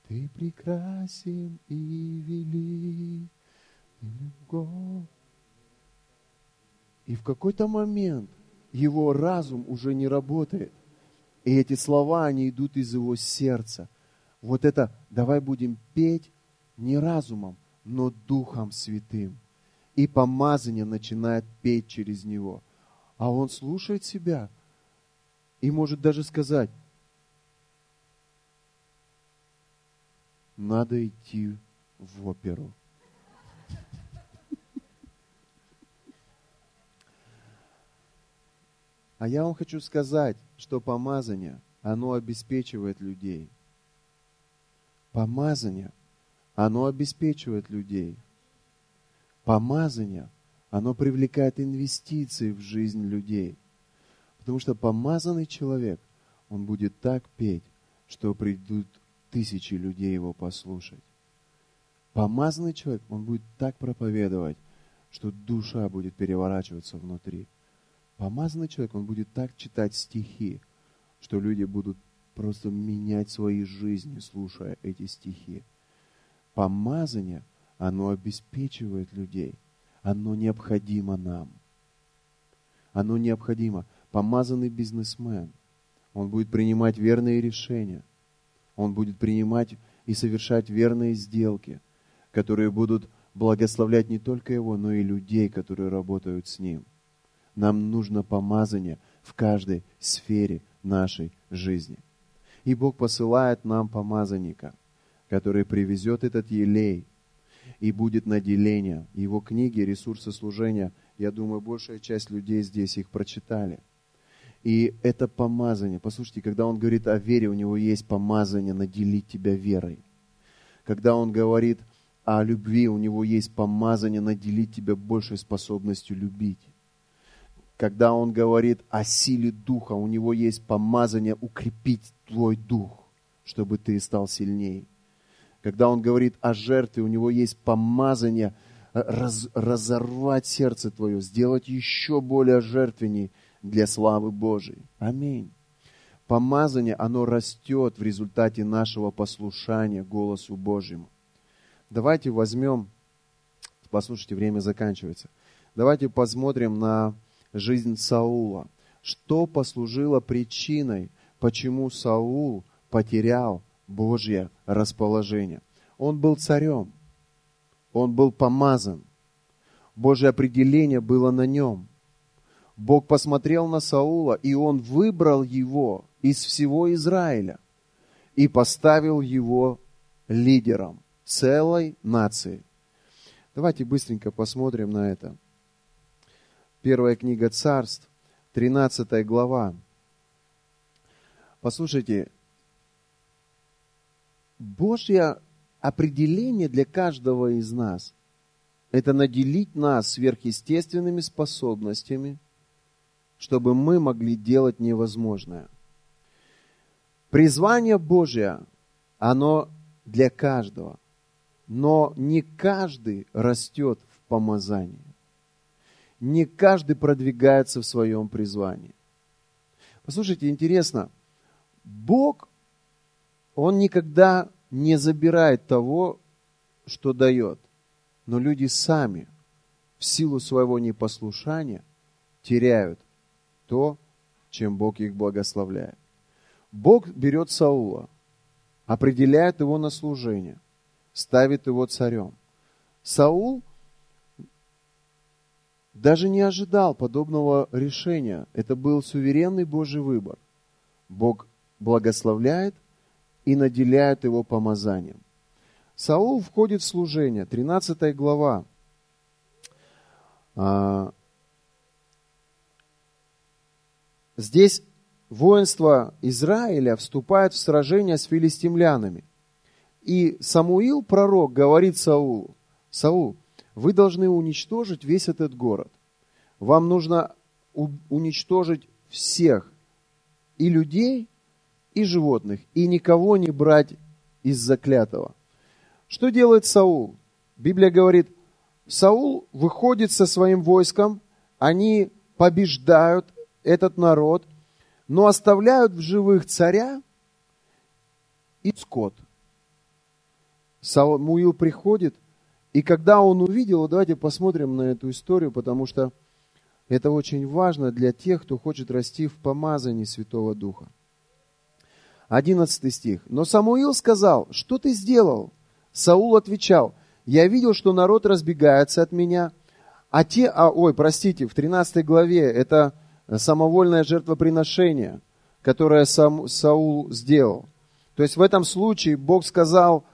ты прекрасен и велик. И в какой-то момент его разум уже не работает. И эти слова, они идут из его сердца. Вот это давай будем петь не разумом, но Духом Святым и помазание начинает петь через него. А он слушает себя и может даже сказать, надо идти в оперу. А я вам хочу сказать, что помазание, оно обеспечивает людей. Помазание, оно обеспечивает людей. Помазание, оно привлекает инвестиции в жизнь людей. Потому что помазанный человек, он будет так петь, что придут тысячи людей его послушать. Помазанный человек, он будет так проповедовать, что душа будет переворачиваться внутри. Помазанный человек, он будет так читать стихи, что люди будут просто менять свои жизни, слушая эти стихи. Помазание – оно обеспечивает людей. Оно необходимо нам. Оно необходимо. Помазанный бизнесмен, он будет принимать верные решения. Он будет принимать и совершать верные сделки, которые будут благословлять не только его, но и людей, которые работают с ним. Нам нужно помазание в каждой сфере нашей жизни. И Бог посылает нам помазанника, который привезет этот елей – и будет наделение. Его книги, ресурсы служения, я думаю, большая часть людей здесь их прочитали. И это помазание. Послушайте, когда он говорит о вере, у него есть помазание наделить тебя верой. Когда он говорит о любви, у него есть помазание наделить тебя большей способностью любить. Когда он говорит о силе духа, у него есть помазание укрепить твой дух, чтобы ты стал сильнее. Когда он говорит о жертве, у него есть помазание э, раз, разорвать сердце твое, сделать еще более жертвенней для славы Божией. Аминь. Помазание, оно растет в результате нашего послушания голосу Божьему. Давайте возьмем, послушайте, время заканчивается. Давайте посмотрим на жизнь Саула. Что послужило причиной, почему Саул потерял Божье расположение. Он был царем, он был помазан. Божье определение было на нем. Бог посмотрел на Саула, и он выбрал его из всего Израиля и поставил его лидером целой нации. Давайте быстренько посмотрим на это. Первая книга царств, 13 глава. Послушайте, Божье определение для каждого из нас – это наделить нас сверхъестественными способностями, чтобы мы могли делать невозможное. Призвание Божье, оно для каждого, но не каждый растет в помазании. Не каждый продвигается в своем призвании. Послушайте, интересно, Бог, Он никогда не забирает того, что дает. Но люди сами в силу своего непослушания теряют то, чем Бог их благословляет. Бог берет Саула, определяет его на служение, ставит его царем. Саул даже не ожидал подобного решения. Это был суверенный Божий выбор. Бог благословляет и наделяет его помазанием. Саул входит в служение, 13 глава. А, здесь воинство Израиля вступает в сражение с филистимлянами. И Самуил, пророк, говорит Саулу, Саул, вы должны уничтожить весь этот город. Вам нужно уничтожить всех, и людей, и животных, и никого не брать из заклятого. Что делает Саул? Библия говорит, Саул выходит со своим войском, они побеждают этот народ, но оставляют в живых царя и скот. Самуил приходит, и когда он увидел, давайте посмотрим на эту историю, потому что это очень важно для тех, кто хочет расти в помазании Святого Духа. 11 стих. Но Самуил сказал, что ты сделал? Саул отвечал, я видел, что народ разбегается от меня, а те, а, ой, простите, в 13 главе это самовольное жертвоприношение, которое сам, Саул сделал. То есть в этом случае Бог сказал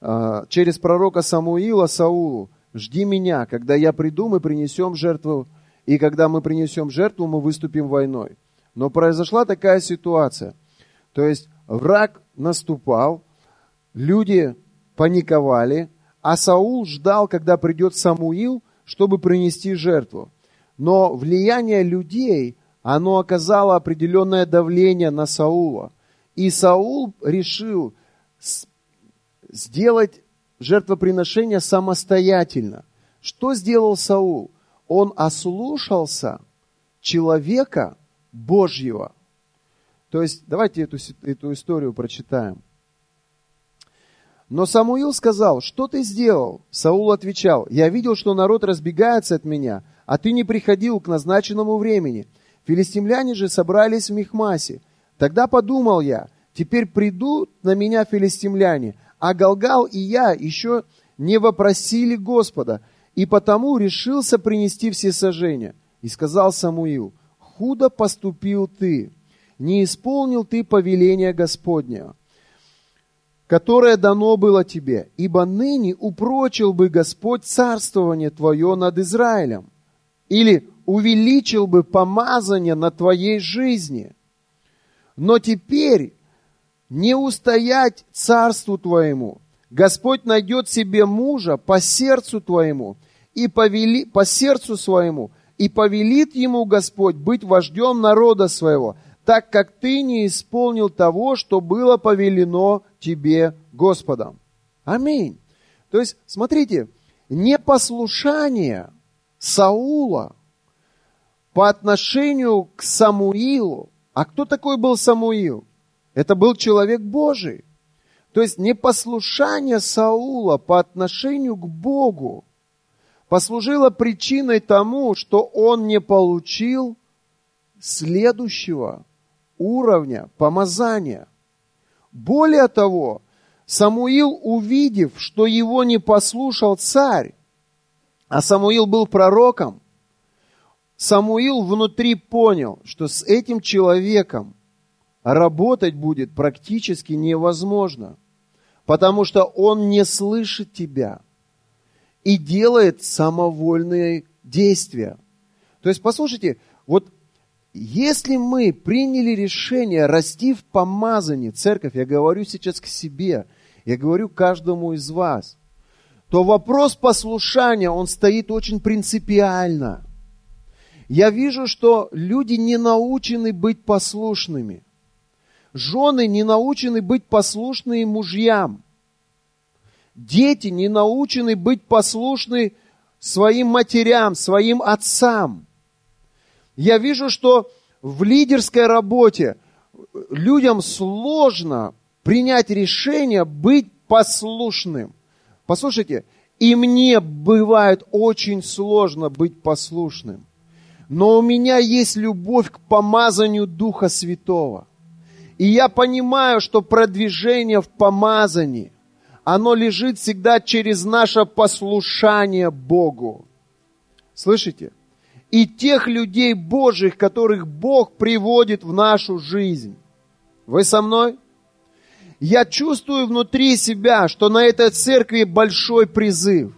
через пророка Самуила Саулу, жди меня, когда я приду, мы принесем жертву, и когда мы принесем жертву, мы выступим войной. Но произошла такая ситуация. То есть враг наступал, люди паниковали, а Саул ждал, когда придет Самуил, чтобы принести жертву. Но влияние людей оно оказало определенное давление на Саула. И Саул решил сделать жертвоприношение самостоятельно. Что сделал Саул? Он ослушался человека Божьего. То есть, давайте эту, эту историю прочитаем. Но Самуил сказал, что ты сделал? Саул отвечал, я видел, что народ разбегается от меня, а ты не приходил к назначенному времени – Филистимляне же собрались в Мехмасе. Тогда подумал я, теперь придут на меня филистимляне, а Галгал и я еще не вопросили Господа, и потому решился принести все сожжения. И сказал Самуил, худо поступил ты, не исполнил ты повеления Господня, которое дано было тебе, ибо ныне упрочил бы Господь царствование твое над Израилем. Или увеличил бы помазание на твоей жизни. Но теперь не устоять царству твоему. Господь найдет себе мужа по сердцу твоему и повели, по сердцу своему, и повелит ему Господь быть вождем народа своего, так как ты не исполнил того, что было повелено тебе Господом. Аминь. То есть, смотрите, непослушание Саула – по отношению к Самуилу. А кто такой был Самуил? Это был человек Божий. То есть непослушание Саула по отношению к Богу послужило причиной тому, что он не получил следующего уровня помазания. Более того, Самуил, увидев, что его не послушал царь, а Самуил был пророком, Самуил внутри понял, что с этим человеком работать будет практически невозможно, потому что он не слышит тебя и делает самовольные действия. То есть, послушайте, вот если мы приняли решение расти в помазании, церковь, я говорю сейчас к себе, я говорю каждому из вас, то вопрос послушания, он стоит очень принципиально. Я вижу, что люди не научены быть послушными. Жены не научены быть послушными мужьям. Дети не научены быть послушны своим матерям, своим отцам. Я вижу, что в лидерской работе людям сложно принять решение быть послушным. Послушайте, и мне бывает очень сложно быть послушным. Но у меня есть любовь к помазанию Духа Святого. И я понимаю, что продвижение в помазании, оно лежит всегда через наше послушание Богу. Слышите? и тех людей Божьих, которых Бог приводит в нашу жизнь. Вы со мной? Я чувствую внутри себя, что на этой церкви большой призыв.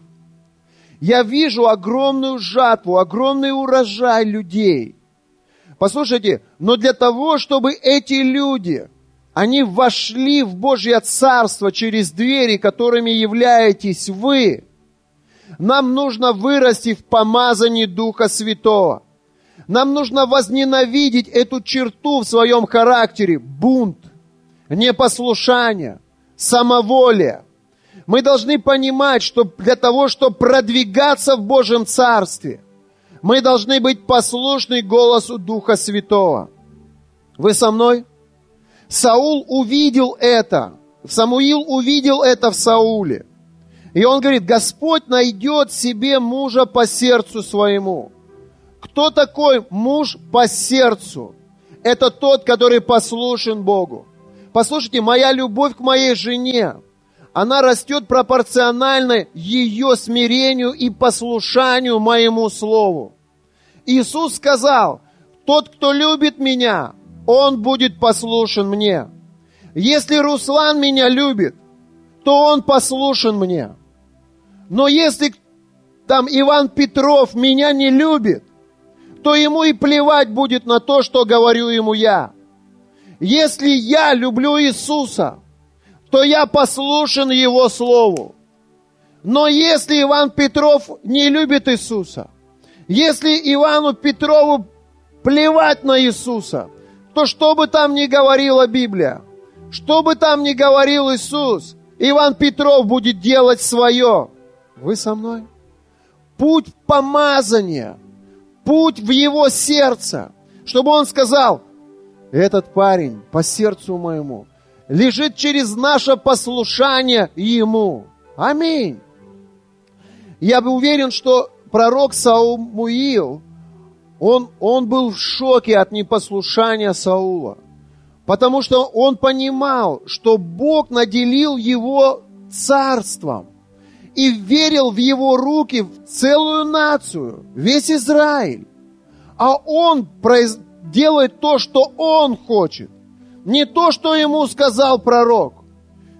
Я вижу огромную жатву, огромный урожай людей. Послушайте, но для того, чтобы эти люди, они вошли в Божье Царство через двери, которыми являетесь вы – нам нужно вырасти в помазании Духа Святого. Нам нужно возненавидеть эту черту в своем характере. Бунт, непослушание, самоволие. Мы должны понимать, что для того, чтобы продвигаться в Божьем Царстве, мы должны быть послушны голосу Духа Святого. Вы со мной? Саул увидел это. Самуил увидел это в Сауле. И он говорит, Господь найдет себе мужа по сердцу своему. Кто такой муж по сердцу? Это тот, который послушен Богу. Послушайте, моя любовь к моей жене, она растет пропорционально ее смирению и послушанию моему слову. Иисус сказал, тот, кто любит меня, он будет послушен мне. Если Руслан меня любит, то он послушен мне. Но если там Иван Петров меня не любит, то ему и плевать будет на то, что говорю ему я. Если я люблю Иисуса, то я послушен Его Слову. Но если Иван Петров не любит Иисуса, если Ивану Петрову плевать на Иисуса, то что бы там ни говорила Библия, что бы там ни говорил Иисус, Иван Петров будет делать свое. Вы со мной? Путь помазания, путь в его сердце, чтобы он сказал, этот парень по сердцу моему лежит через наше послушание ему. Аминь. Я бы уверен, что пророк Саумуил, он, он был в шоке от непослушания Саула. Потому что он понимал, что Бог наделил его царством и верил в его руки в целую нацию, весь Израиль. А он делает то, что он хочет. Не то, что ему сказал пророк.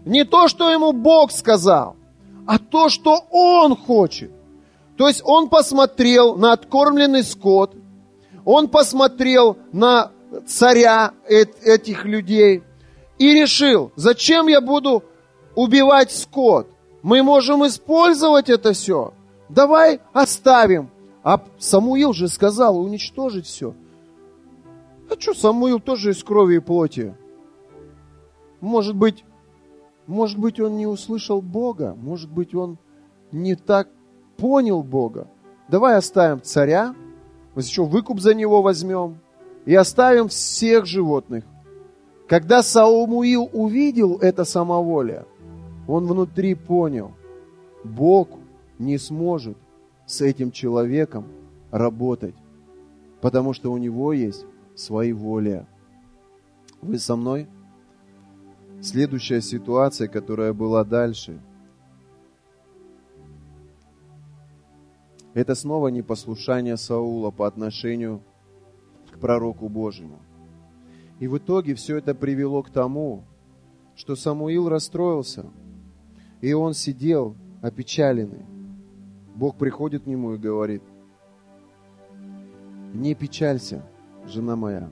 Не то, что ему Бог сказал, а то, что он хочет. То есть он посмотрел на откормленный скот, он посмотрел на царя этих людей и решил, зачем я буду убивать скот? Мы можем использовать это все. Давай оставим. А Самуил же сказал уничтожить все. А что, Самуил тоже из крови и плоти? Может быть, может быть, он не услышал Бога, может быть, он не так понял Бога. Давай оставим царя, вот еще выкуп за него возьмем и оставим всех животных. Когда Саумуил увидел это самоволие, он внутри понял, Бог не сможет с этим человеком работать, потому что у него есть свои воли. Вы со мной? Следующая ситуация, которая была дальше, это снова непослушание Саула по отношению к пророку Божьему. И в итоге все это привело к тому, что Самуил расстроился – и он сидел опечаленный. Бог приходит к нему и говорит, не печалься, жена моя,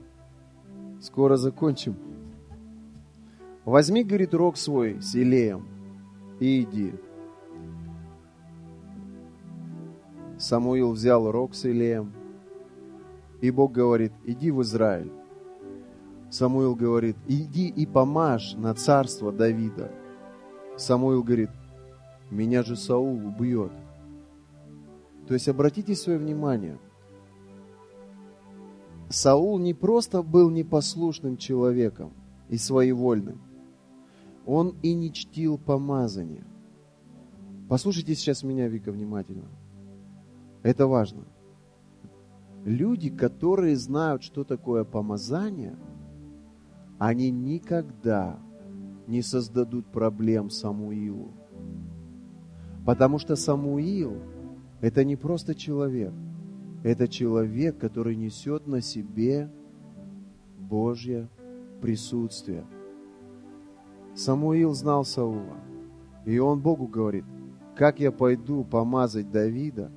скоро закончим. Возьми, говорит, рог свой с Илеем и иди. Самуил взял рог с Илеем, и Бог говорит, иди в Израиль. Самуил говорит, иди и помажь на царство Давида. Самуил говорит, меня же Саул убьет. То есть обратите свое внимание, Саул не просто был непослушным человеком и своевольным, он и не чтил помазание. Послушайте сейчас меня, Вика, внимательно. Это важно. Люди, которые знают, что такое помазание, они никогда не создадут проблем Самуилу. Потому что Самуил – это не просто человек. Это человек, который несет на себе Божье присутствие. Самуил знал Саула. И он Богу говорит, как я пойду помазать Давида,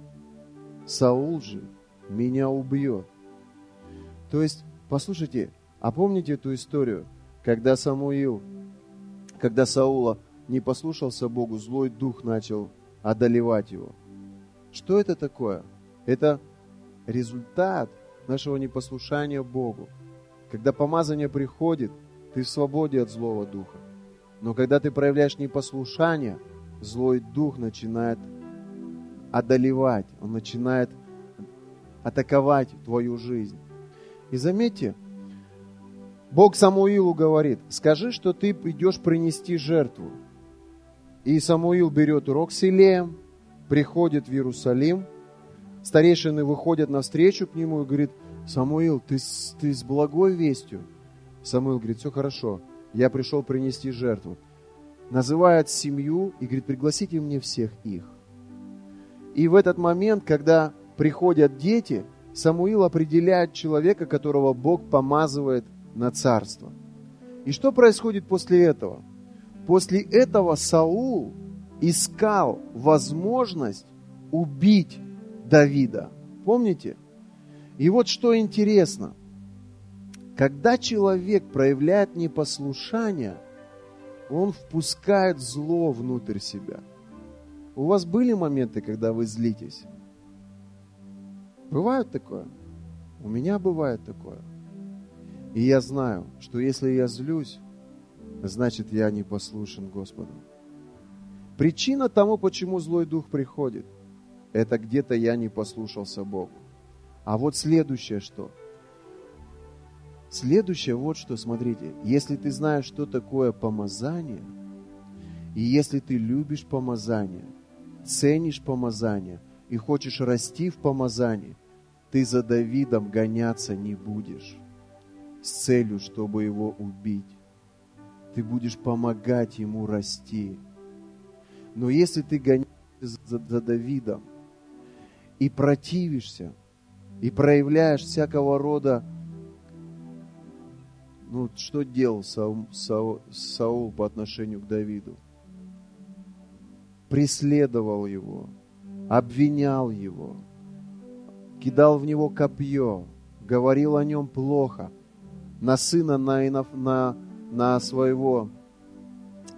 Саул же меня убьет. То есть, послушайте, а помните эту историю, когда Самуил, когда Саула не послушался Богу, злой дух начал одолевать его. Что это такое? Это результат нашего непослушания Богу. Когда помазание приходит, ты в свободе от злого духа. Но когда ты проявляешь непослушание, злой дух начинает одолевать, он начинает атаковать твою жизнь. И заметьте, Бог Самуилу говорит, скажи, что ты идешь принести жертву. И Самуил берет урок с Илеем, приходит в Иерусалим, старейшины выходят навстречу к нему и говорит, Самуил, ты, ты с благой вестью. Самуил говорит, все хорошо, я пришел принести жертву. Называет семью и говорит, пригласите мне всех их. И в этот момент, когда приходят дети, Самуил определяет человека, которого Бог помазывает на царство. И что происходит после этого? После этого Саул искал возможность убить Давида. Помните? И вот что интересно. Когда человек проявляет непослушание, он впускает зло внутрь себя. У вас были моменты, когда вы злитесь? Бывает такое? У меня бывает такое. И я знаю, что если я злюсь, значит я не послушен Господу. Причина тому, почему злой дух приходит, это где-то я не послушался Богу. А вот следующее что? Следующее вот что, смотрите, если ты знаешь, что такое помазание, и если ты любишь помазание, ценишь помазание и хочешь расти в помазании, ты за Давидом гоняться не будешь с целью, чтобы его убить. Ты будешь помогать ему расти. Но если ты гоняешься за, за Давидом и противишься, и проявляешь всякого рода, ну, что делал Саул, Саул, Саул по отношению к Давиду? Преследовал его, обвинял его, кидал в него копье, говорил о нем плохо, на сына, на, на, на своего,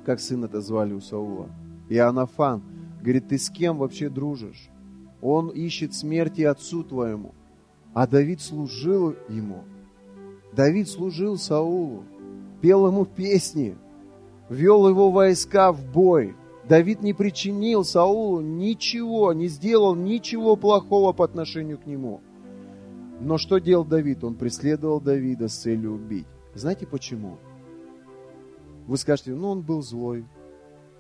как сын это звали у Саула, Иоаннафан, говорит, ты с кем вообще дружишь? Он ищет смерти отцу твоему. А Давид служил ему. Давид служил Саулу, пел ему песни, вел его войска в бой. Давид не причинил Саулу ничего, не сделал ничего плохого по отношению к нему. Но что делал Давид? Он преследовал Давида с целью убить. Знаете почему? Вы скажете, ну он был злой.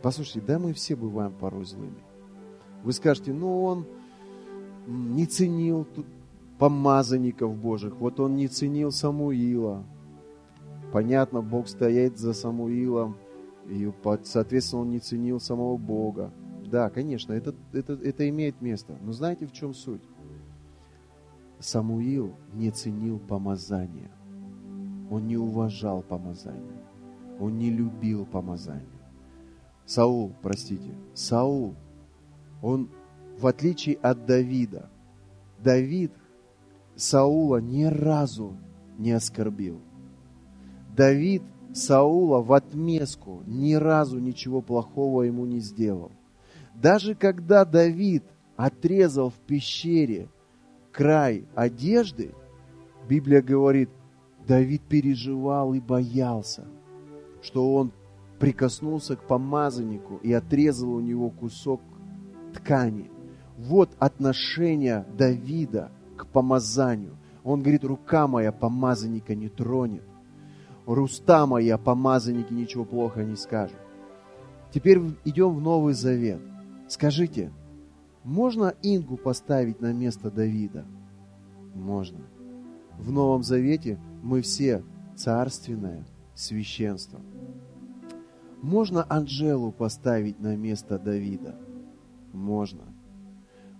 Послушайте, да мы все бываем порой злыми. Вы скажете, ну он не ценил помазанников Божьих. Вот он не ценил Самуила. Понятно, Бог стоит за Самуилом. И, соответственно, он не ценил самого Бога. Да, конечно, это, это, это имеет место. Но знаете, в чем суть? Самуил не ценил помазания. Он не уважал помазание. Он не любил помазание. Саул, простите, Саул, он, в отличие от Давида, Давид Саула ни разу не оскорбил. Давид Саула в отместку ни разу ничего плохого ему не сделал. Даже когда Давид отрезал в пещере край одежды, Библия говорит, Давид переживал и боялся, что он прикоснулся к помазаннику и отрезал у него кусок ткани. Вот отношение Давида к помазанию. Он говорит, рука моя помазанника не тронет. Руста моя помазанники ничего плохо не скажут. Теперь идем в Новый Завет. Скажите, можно Ингу поставить на место Давида? Можно. В Новом Завете мы все царственное священство. Можно Анжелу поставить на место Давида? Можно.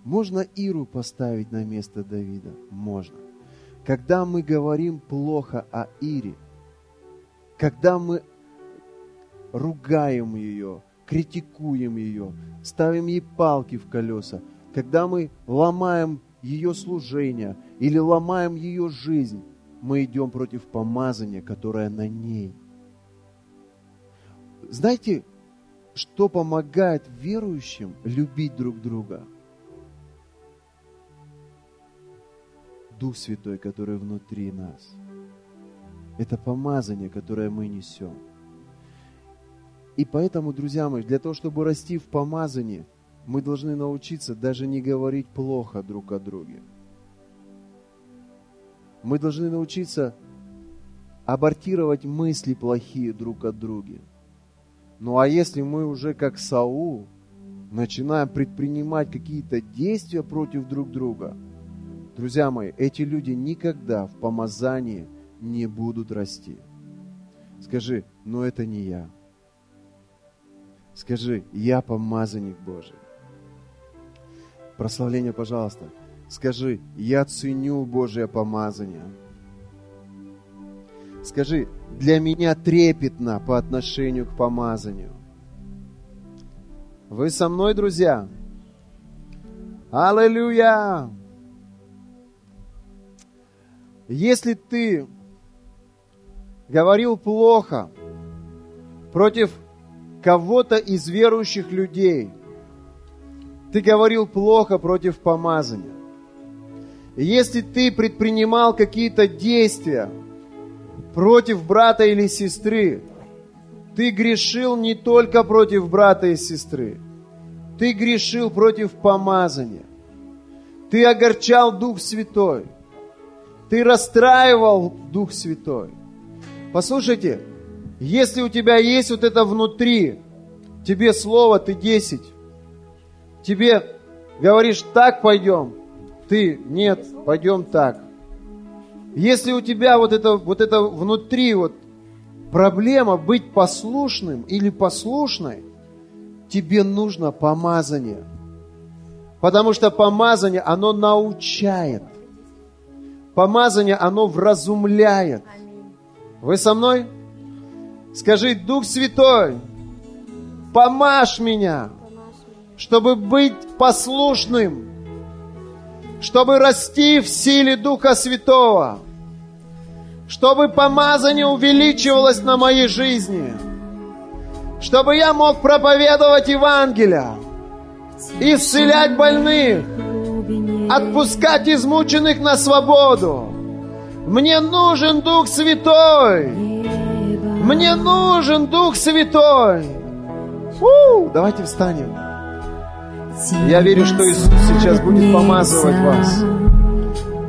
Можно Иру поставить на место Давида? Можно. Когда мы говорим плохо о Ире, когда мы ругаем ее, критикуем ее, ставим ей палки в колеса, когда мы ломаем ее служение или ломаем ее жизнь, мы идем против помазания, которое на ней. Знаете, что помогает верующим любить друг друга? Дух Святой, который внутри нас. Это помазание, которое мы несем. И поэтому, друзья мои, для того, чтобы расти в помазании, мы должны научиться даже не говорить плохо друг о друге. Мы должны научиться абортировать мысли плохие друг о друге. Ну а если мы уже как Саул начинаем предпринимать какие-то действия против друг друга, друзья мои, эти люди никогда в помазании не будут расти. Скажи, но это не я. Скажи, я помазанник Божий. Прославление, пожалуйста. Скажи, я ценю Божье помазание. Скажи, для меня трепетно по отношению к помазанию. Вы со мной, друзья? Аллилуйя! Если ты говорил плохо против кого-то из верующих людей, ты говорил плохо против помазания. Если ты предпринимал какие-то действия против брата или сестры, ты грешил не только против брата и сестры, ты грешил против помазания. Ты огорчал Дух Святой. Ты расстраивал Дух Святой. Послушайте, если у тебя есть вот это внутри, тебе слово, ты 10, тебе говоришь, так пойдем, ты, нет, пойдем так. Если у тебя вот это, вот это внутри вот проблема быть послушным или послушной, тебе нужно помазание. Потому что помазание, оно научает. Помазание, оно вразумляет. Вы со мной? Скажи, Дух Святой, помажь меня, чтобы быть послушным, чтобы расти в силе Духа Святого, чтобы помазание увеличивалось на моей жизни, чтобы я мог проповедовать Евангелие, исцелять больных, отпускать измученных на свободу. Мне нужен Дух Святой. Мне нужен Дух Святой. Фу! Давайте встанем. Я верю, что Иисус сейчас будет помазывать вас.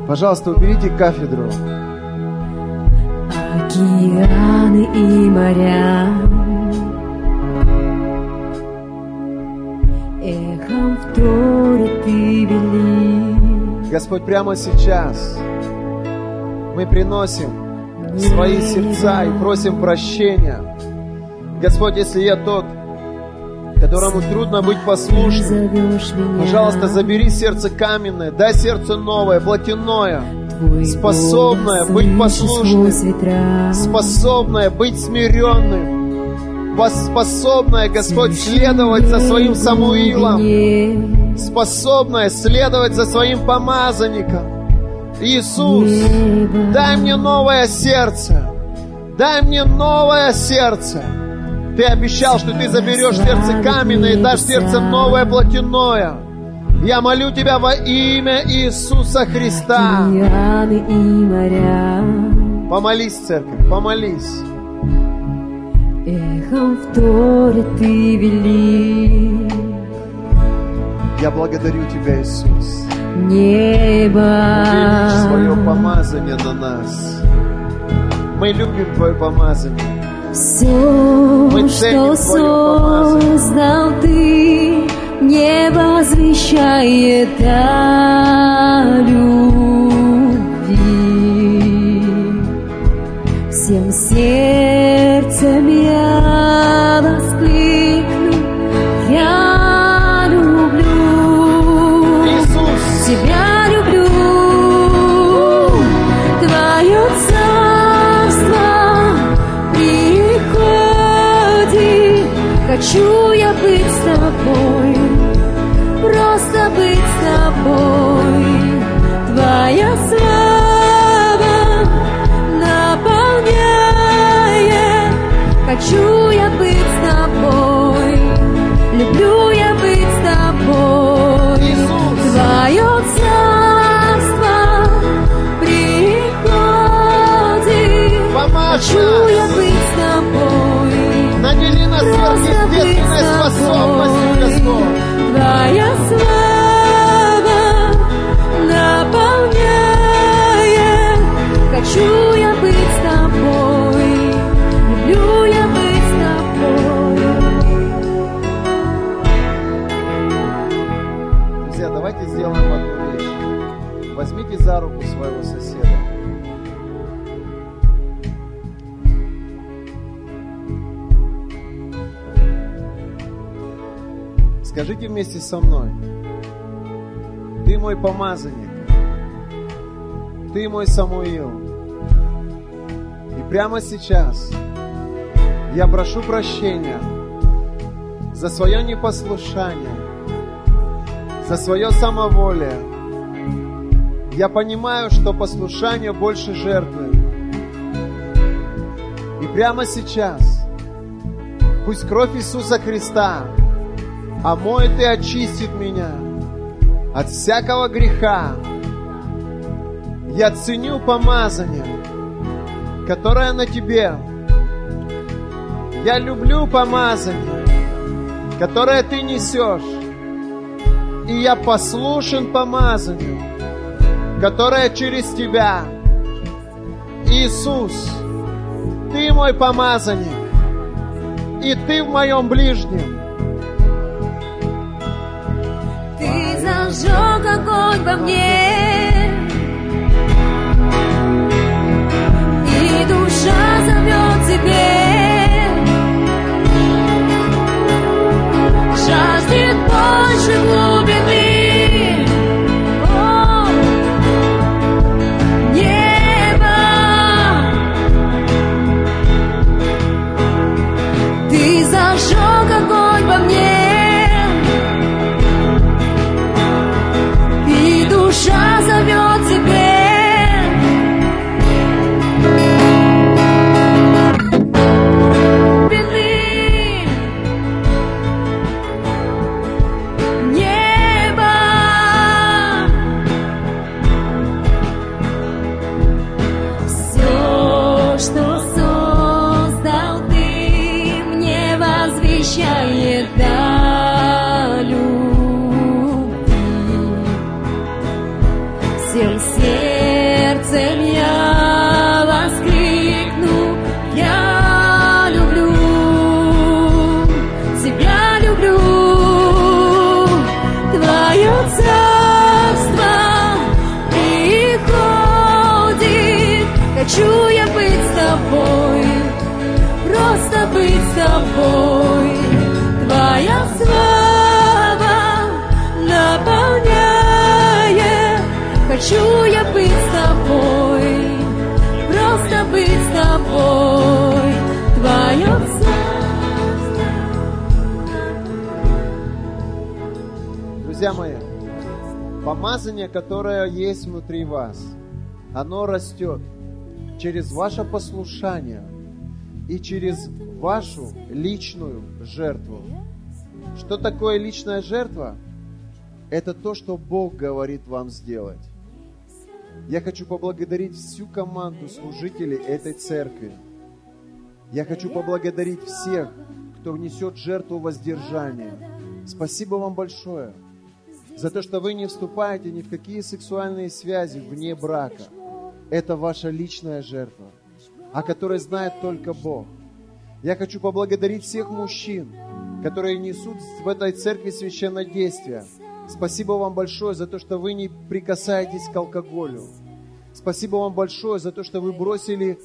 Пожалуйста, уберите кафедру. Океаны и моря Эхом вторит ты вели Господь, прямо сейчас мы приносим свои сердца и просим прощения. Господь, если я тот, которому трудно быть послушным, пожалуйста, забери сердце каменное, дай сердце новое, плотяное, способное быть послушным, способное быть смиренным, пос- способное, Господь, следовать за своим Самуилом, Способное следовать за своим помазанником. Иисус, дай мне новое сердце. Дай мне новое сердце. Ты обещал, что ты заберешь сердце каменное и дашь сердце новое плотяное. Я молю Тебя во имя Иисуса Христа. Помолись, церковь, помолись. эхом вторит ты вели. Я благодарю Тебя, Иисус. Небо Увеличь свое помазание на нас. Мы любим Твое помазание. Все, Мы что создал ты, не возвещает о любви. Всем сердцем я воскликну, со мной. Ты мой помазанник. Ты мой Самуил. И прямо сейчас я прошу прощения за свое непослушание, за свое самоволие. Я понимаю, что послушание больше жертвы. И прямо сейчас пусть кровь Иисуса Христа омоет и очистит меня от всякого греха. Я ценю помазание, которое на тебе. Я люблю помазание, которое ты несешь. И я послушен помазанию, которое через тебя. Иисус, ты мой помазанник, и ты в моем ближнем. Зажег огонь во мне, и душа зовет тебе. Жаждет больше глубины. Помазание, которое есть внутри вас, оно растет. через ваше послушание и через вашу личную жертву. Что такое личная жертва? Это то, что Бог говорит вам сделать. Я хочу поблагодарить всю команду служителей этой церкви. Я хочу поблагодарить всех, кто внесет жертву воздержания. Спасибо вам большое за то, что вы не вступаете ни в какие сексуальные связи вне брака. Это ваша личная жертва, о которой знает только Бог. Я хочу поблагодарить всех мужчин, которые несут в этой церкви священное действие. Спасибо вам большое за то, что вы не прикасаетесь к алкоголю. Спасибо вам большое за то, что вы бросили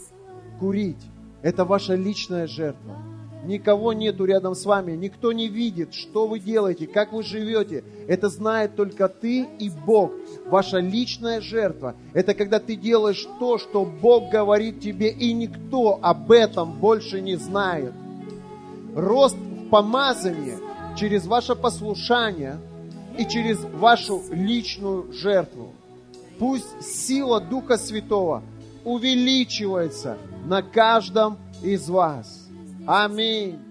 курить. Это ваша личная жертва. Никого нету рядом с вами, никто не видит, что вы делаете, как вы живете. Это знает только ты и Бог. Ваша личная жертва – это когда ты делаешь то, что Бог говорит тебе, и никто об этом больше не знает. Рост в помазании через ваше послушание и через вашу личную жертву. Пусть сила Духа Святого увеличивается на каждом из вас. Amém.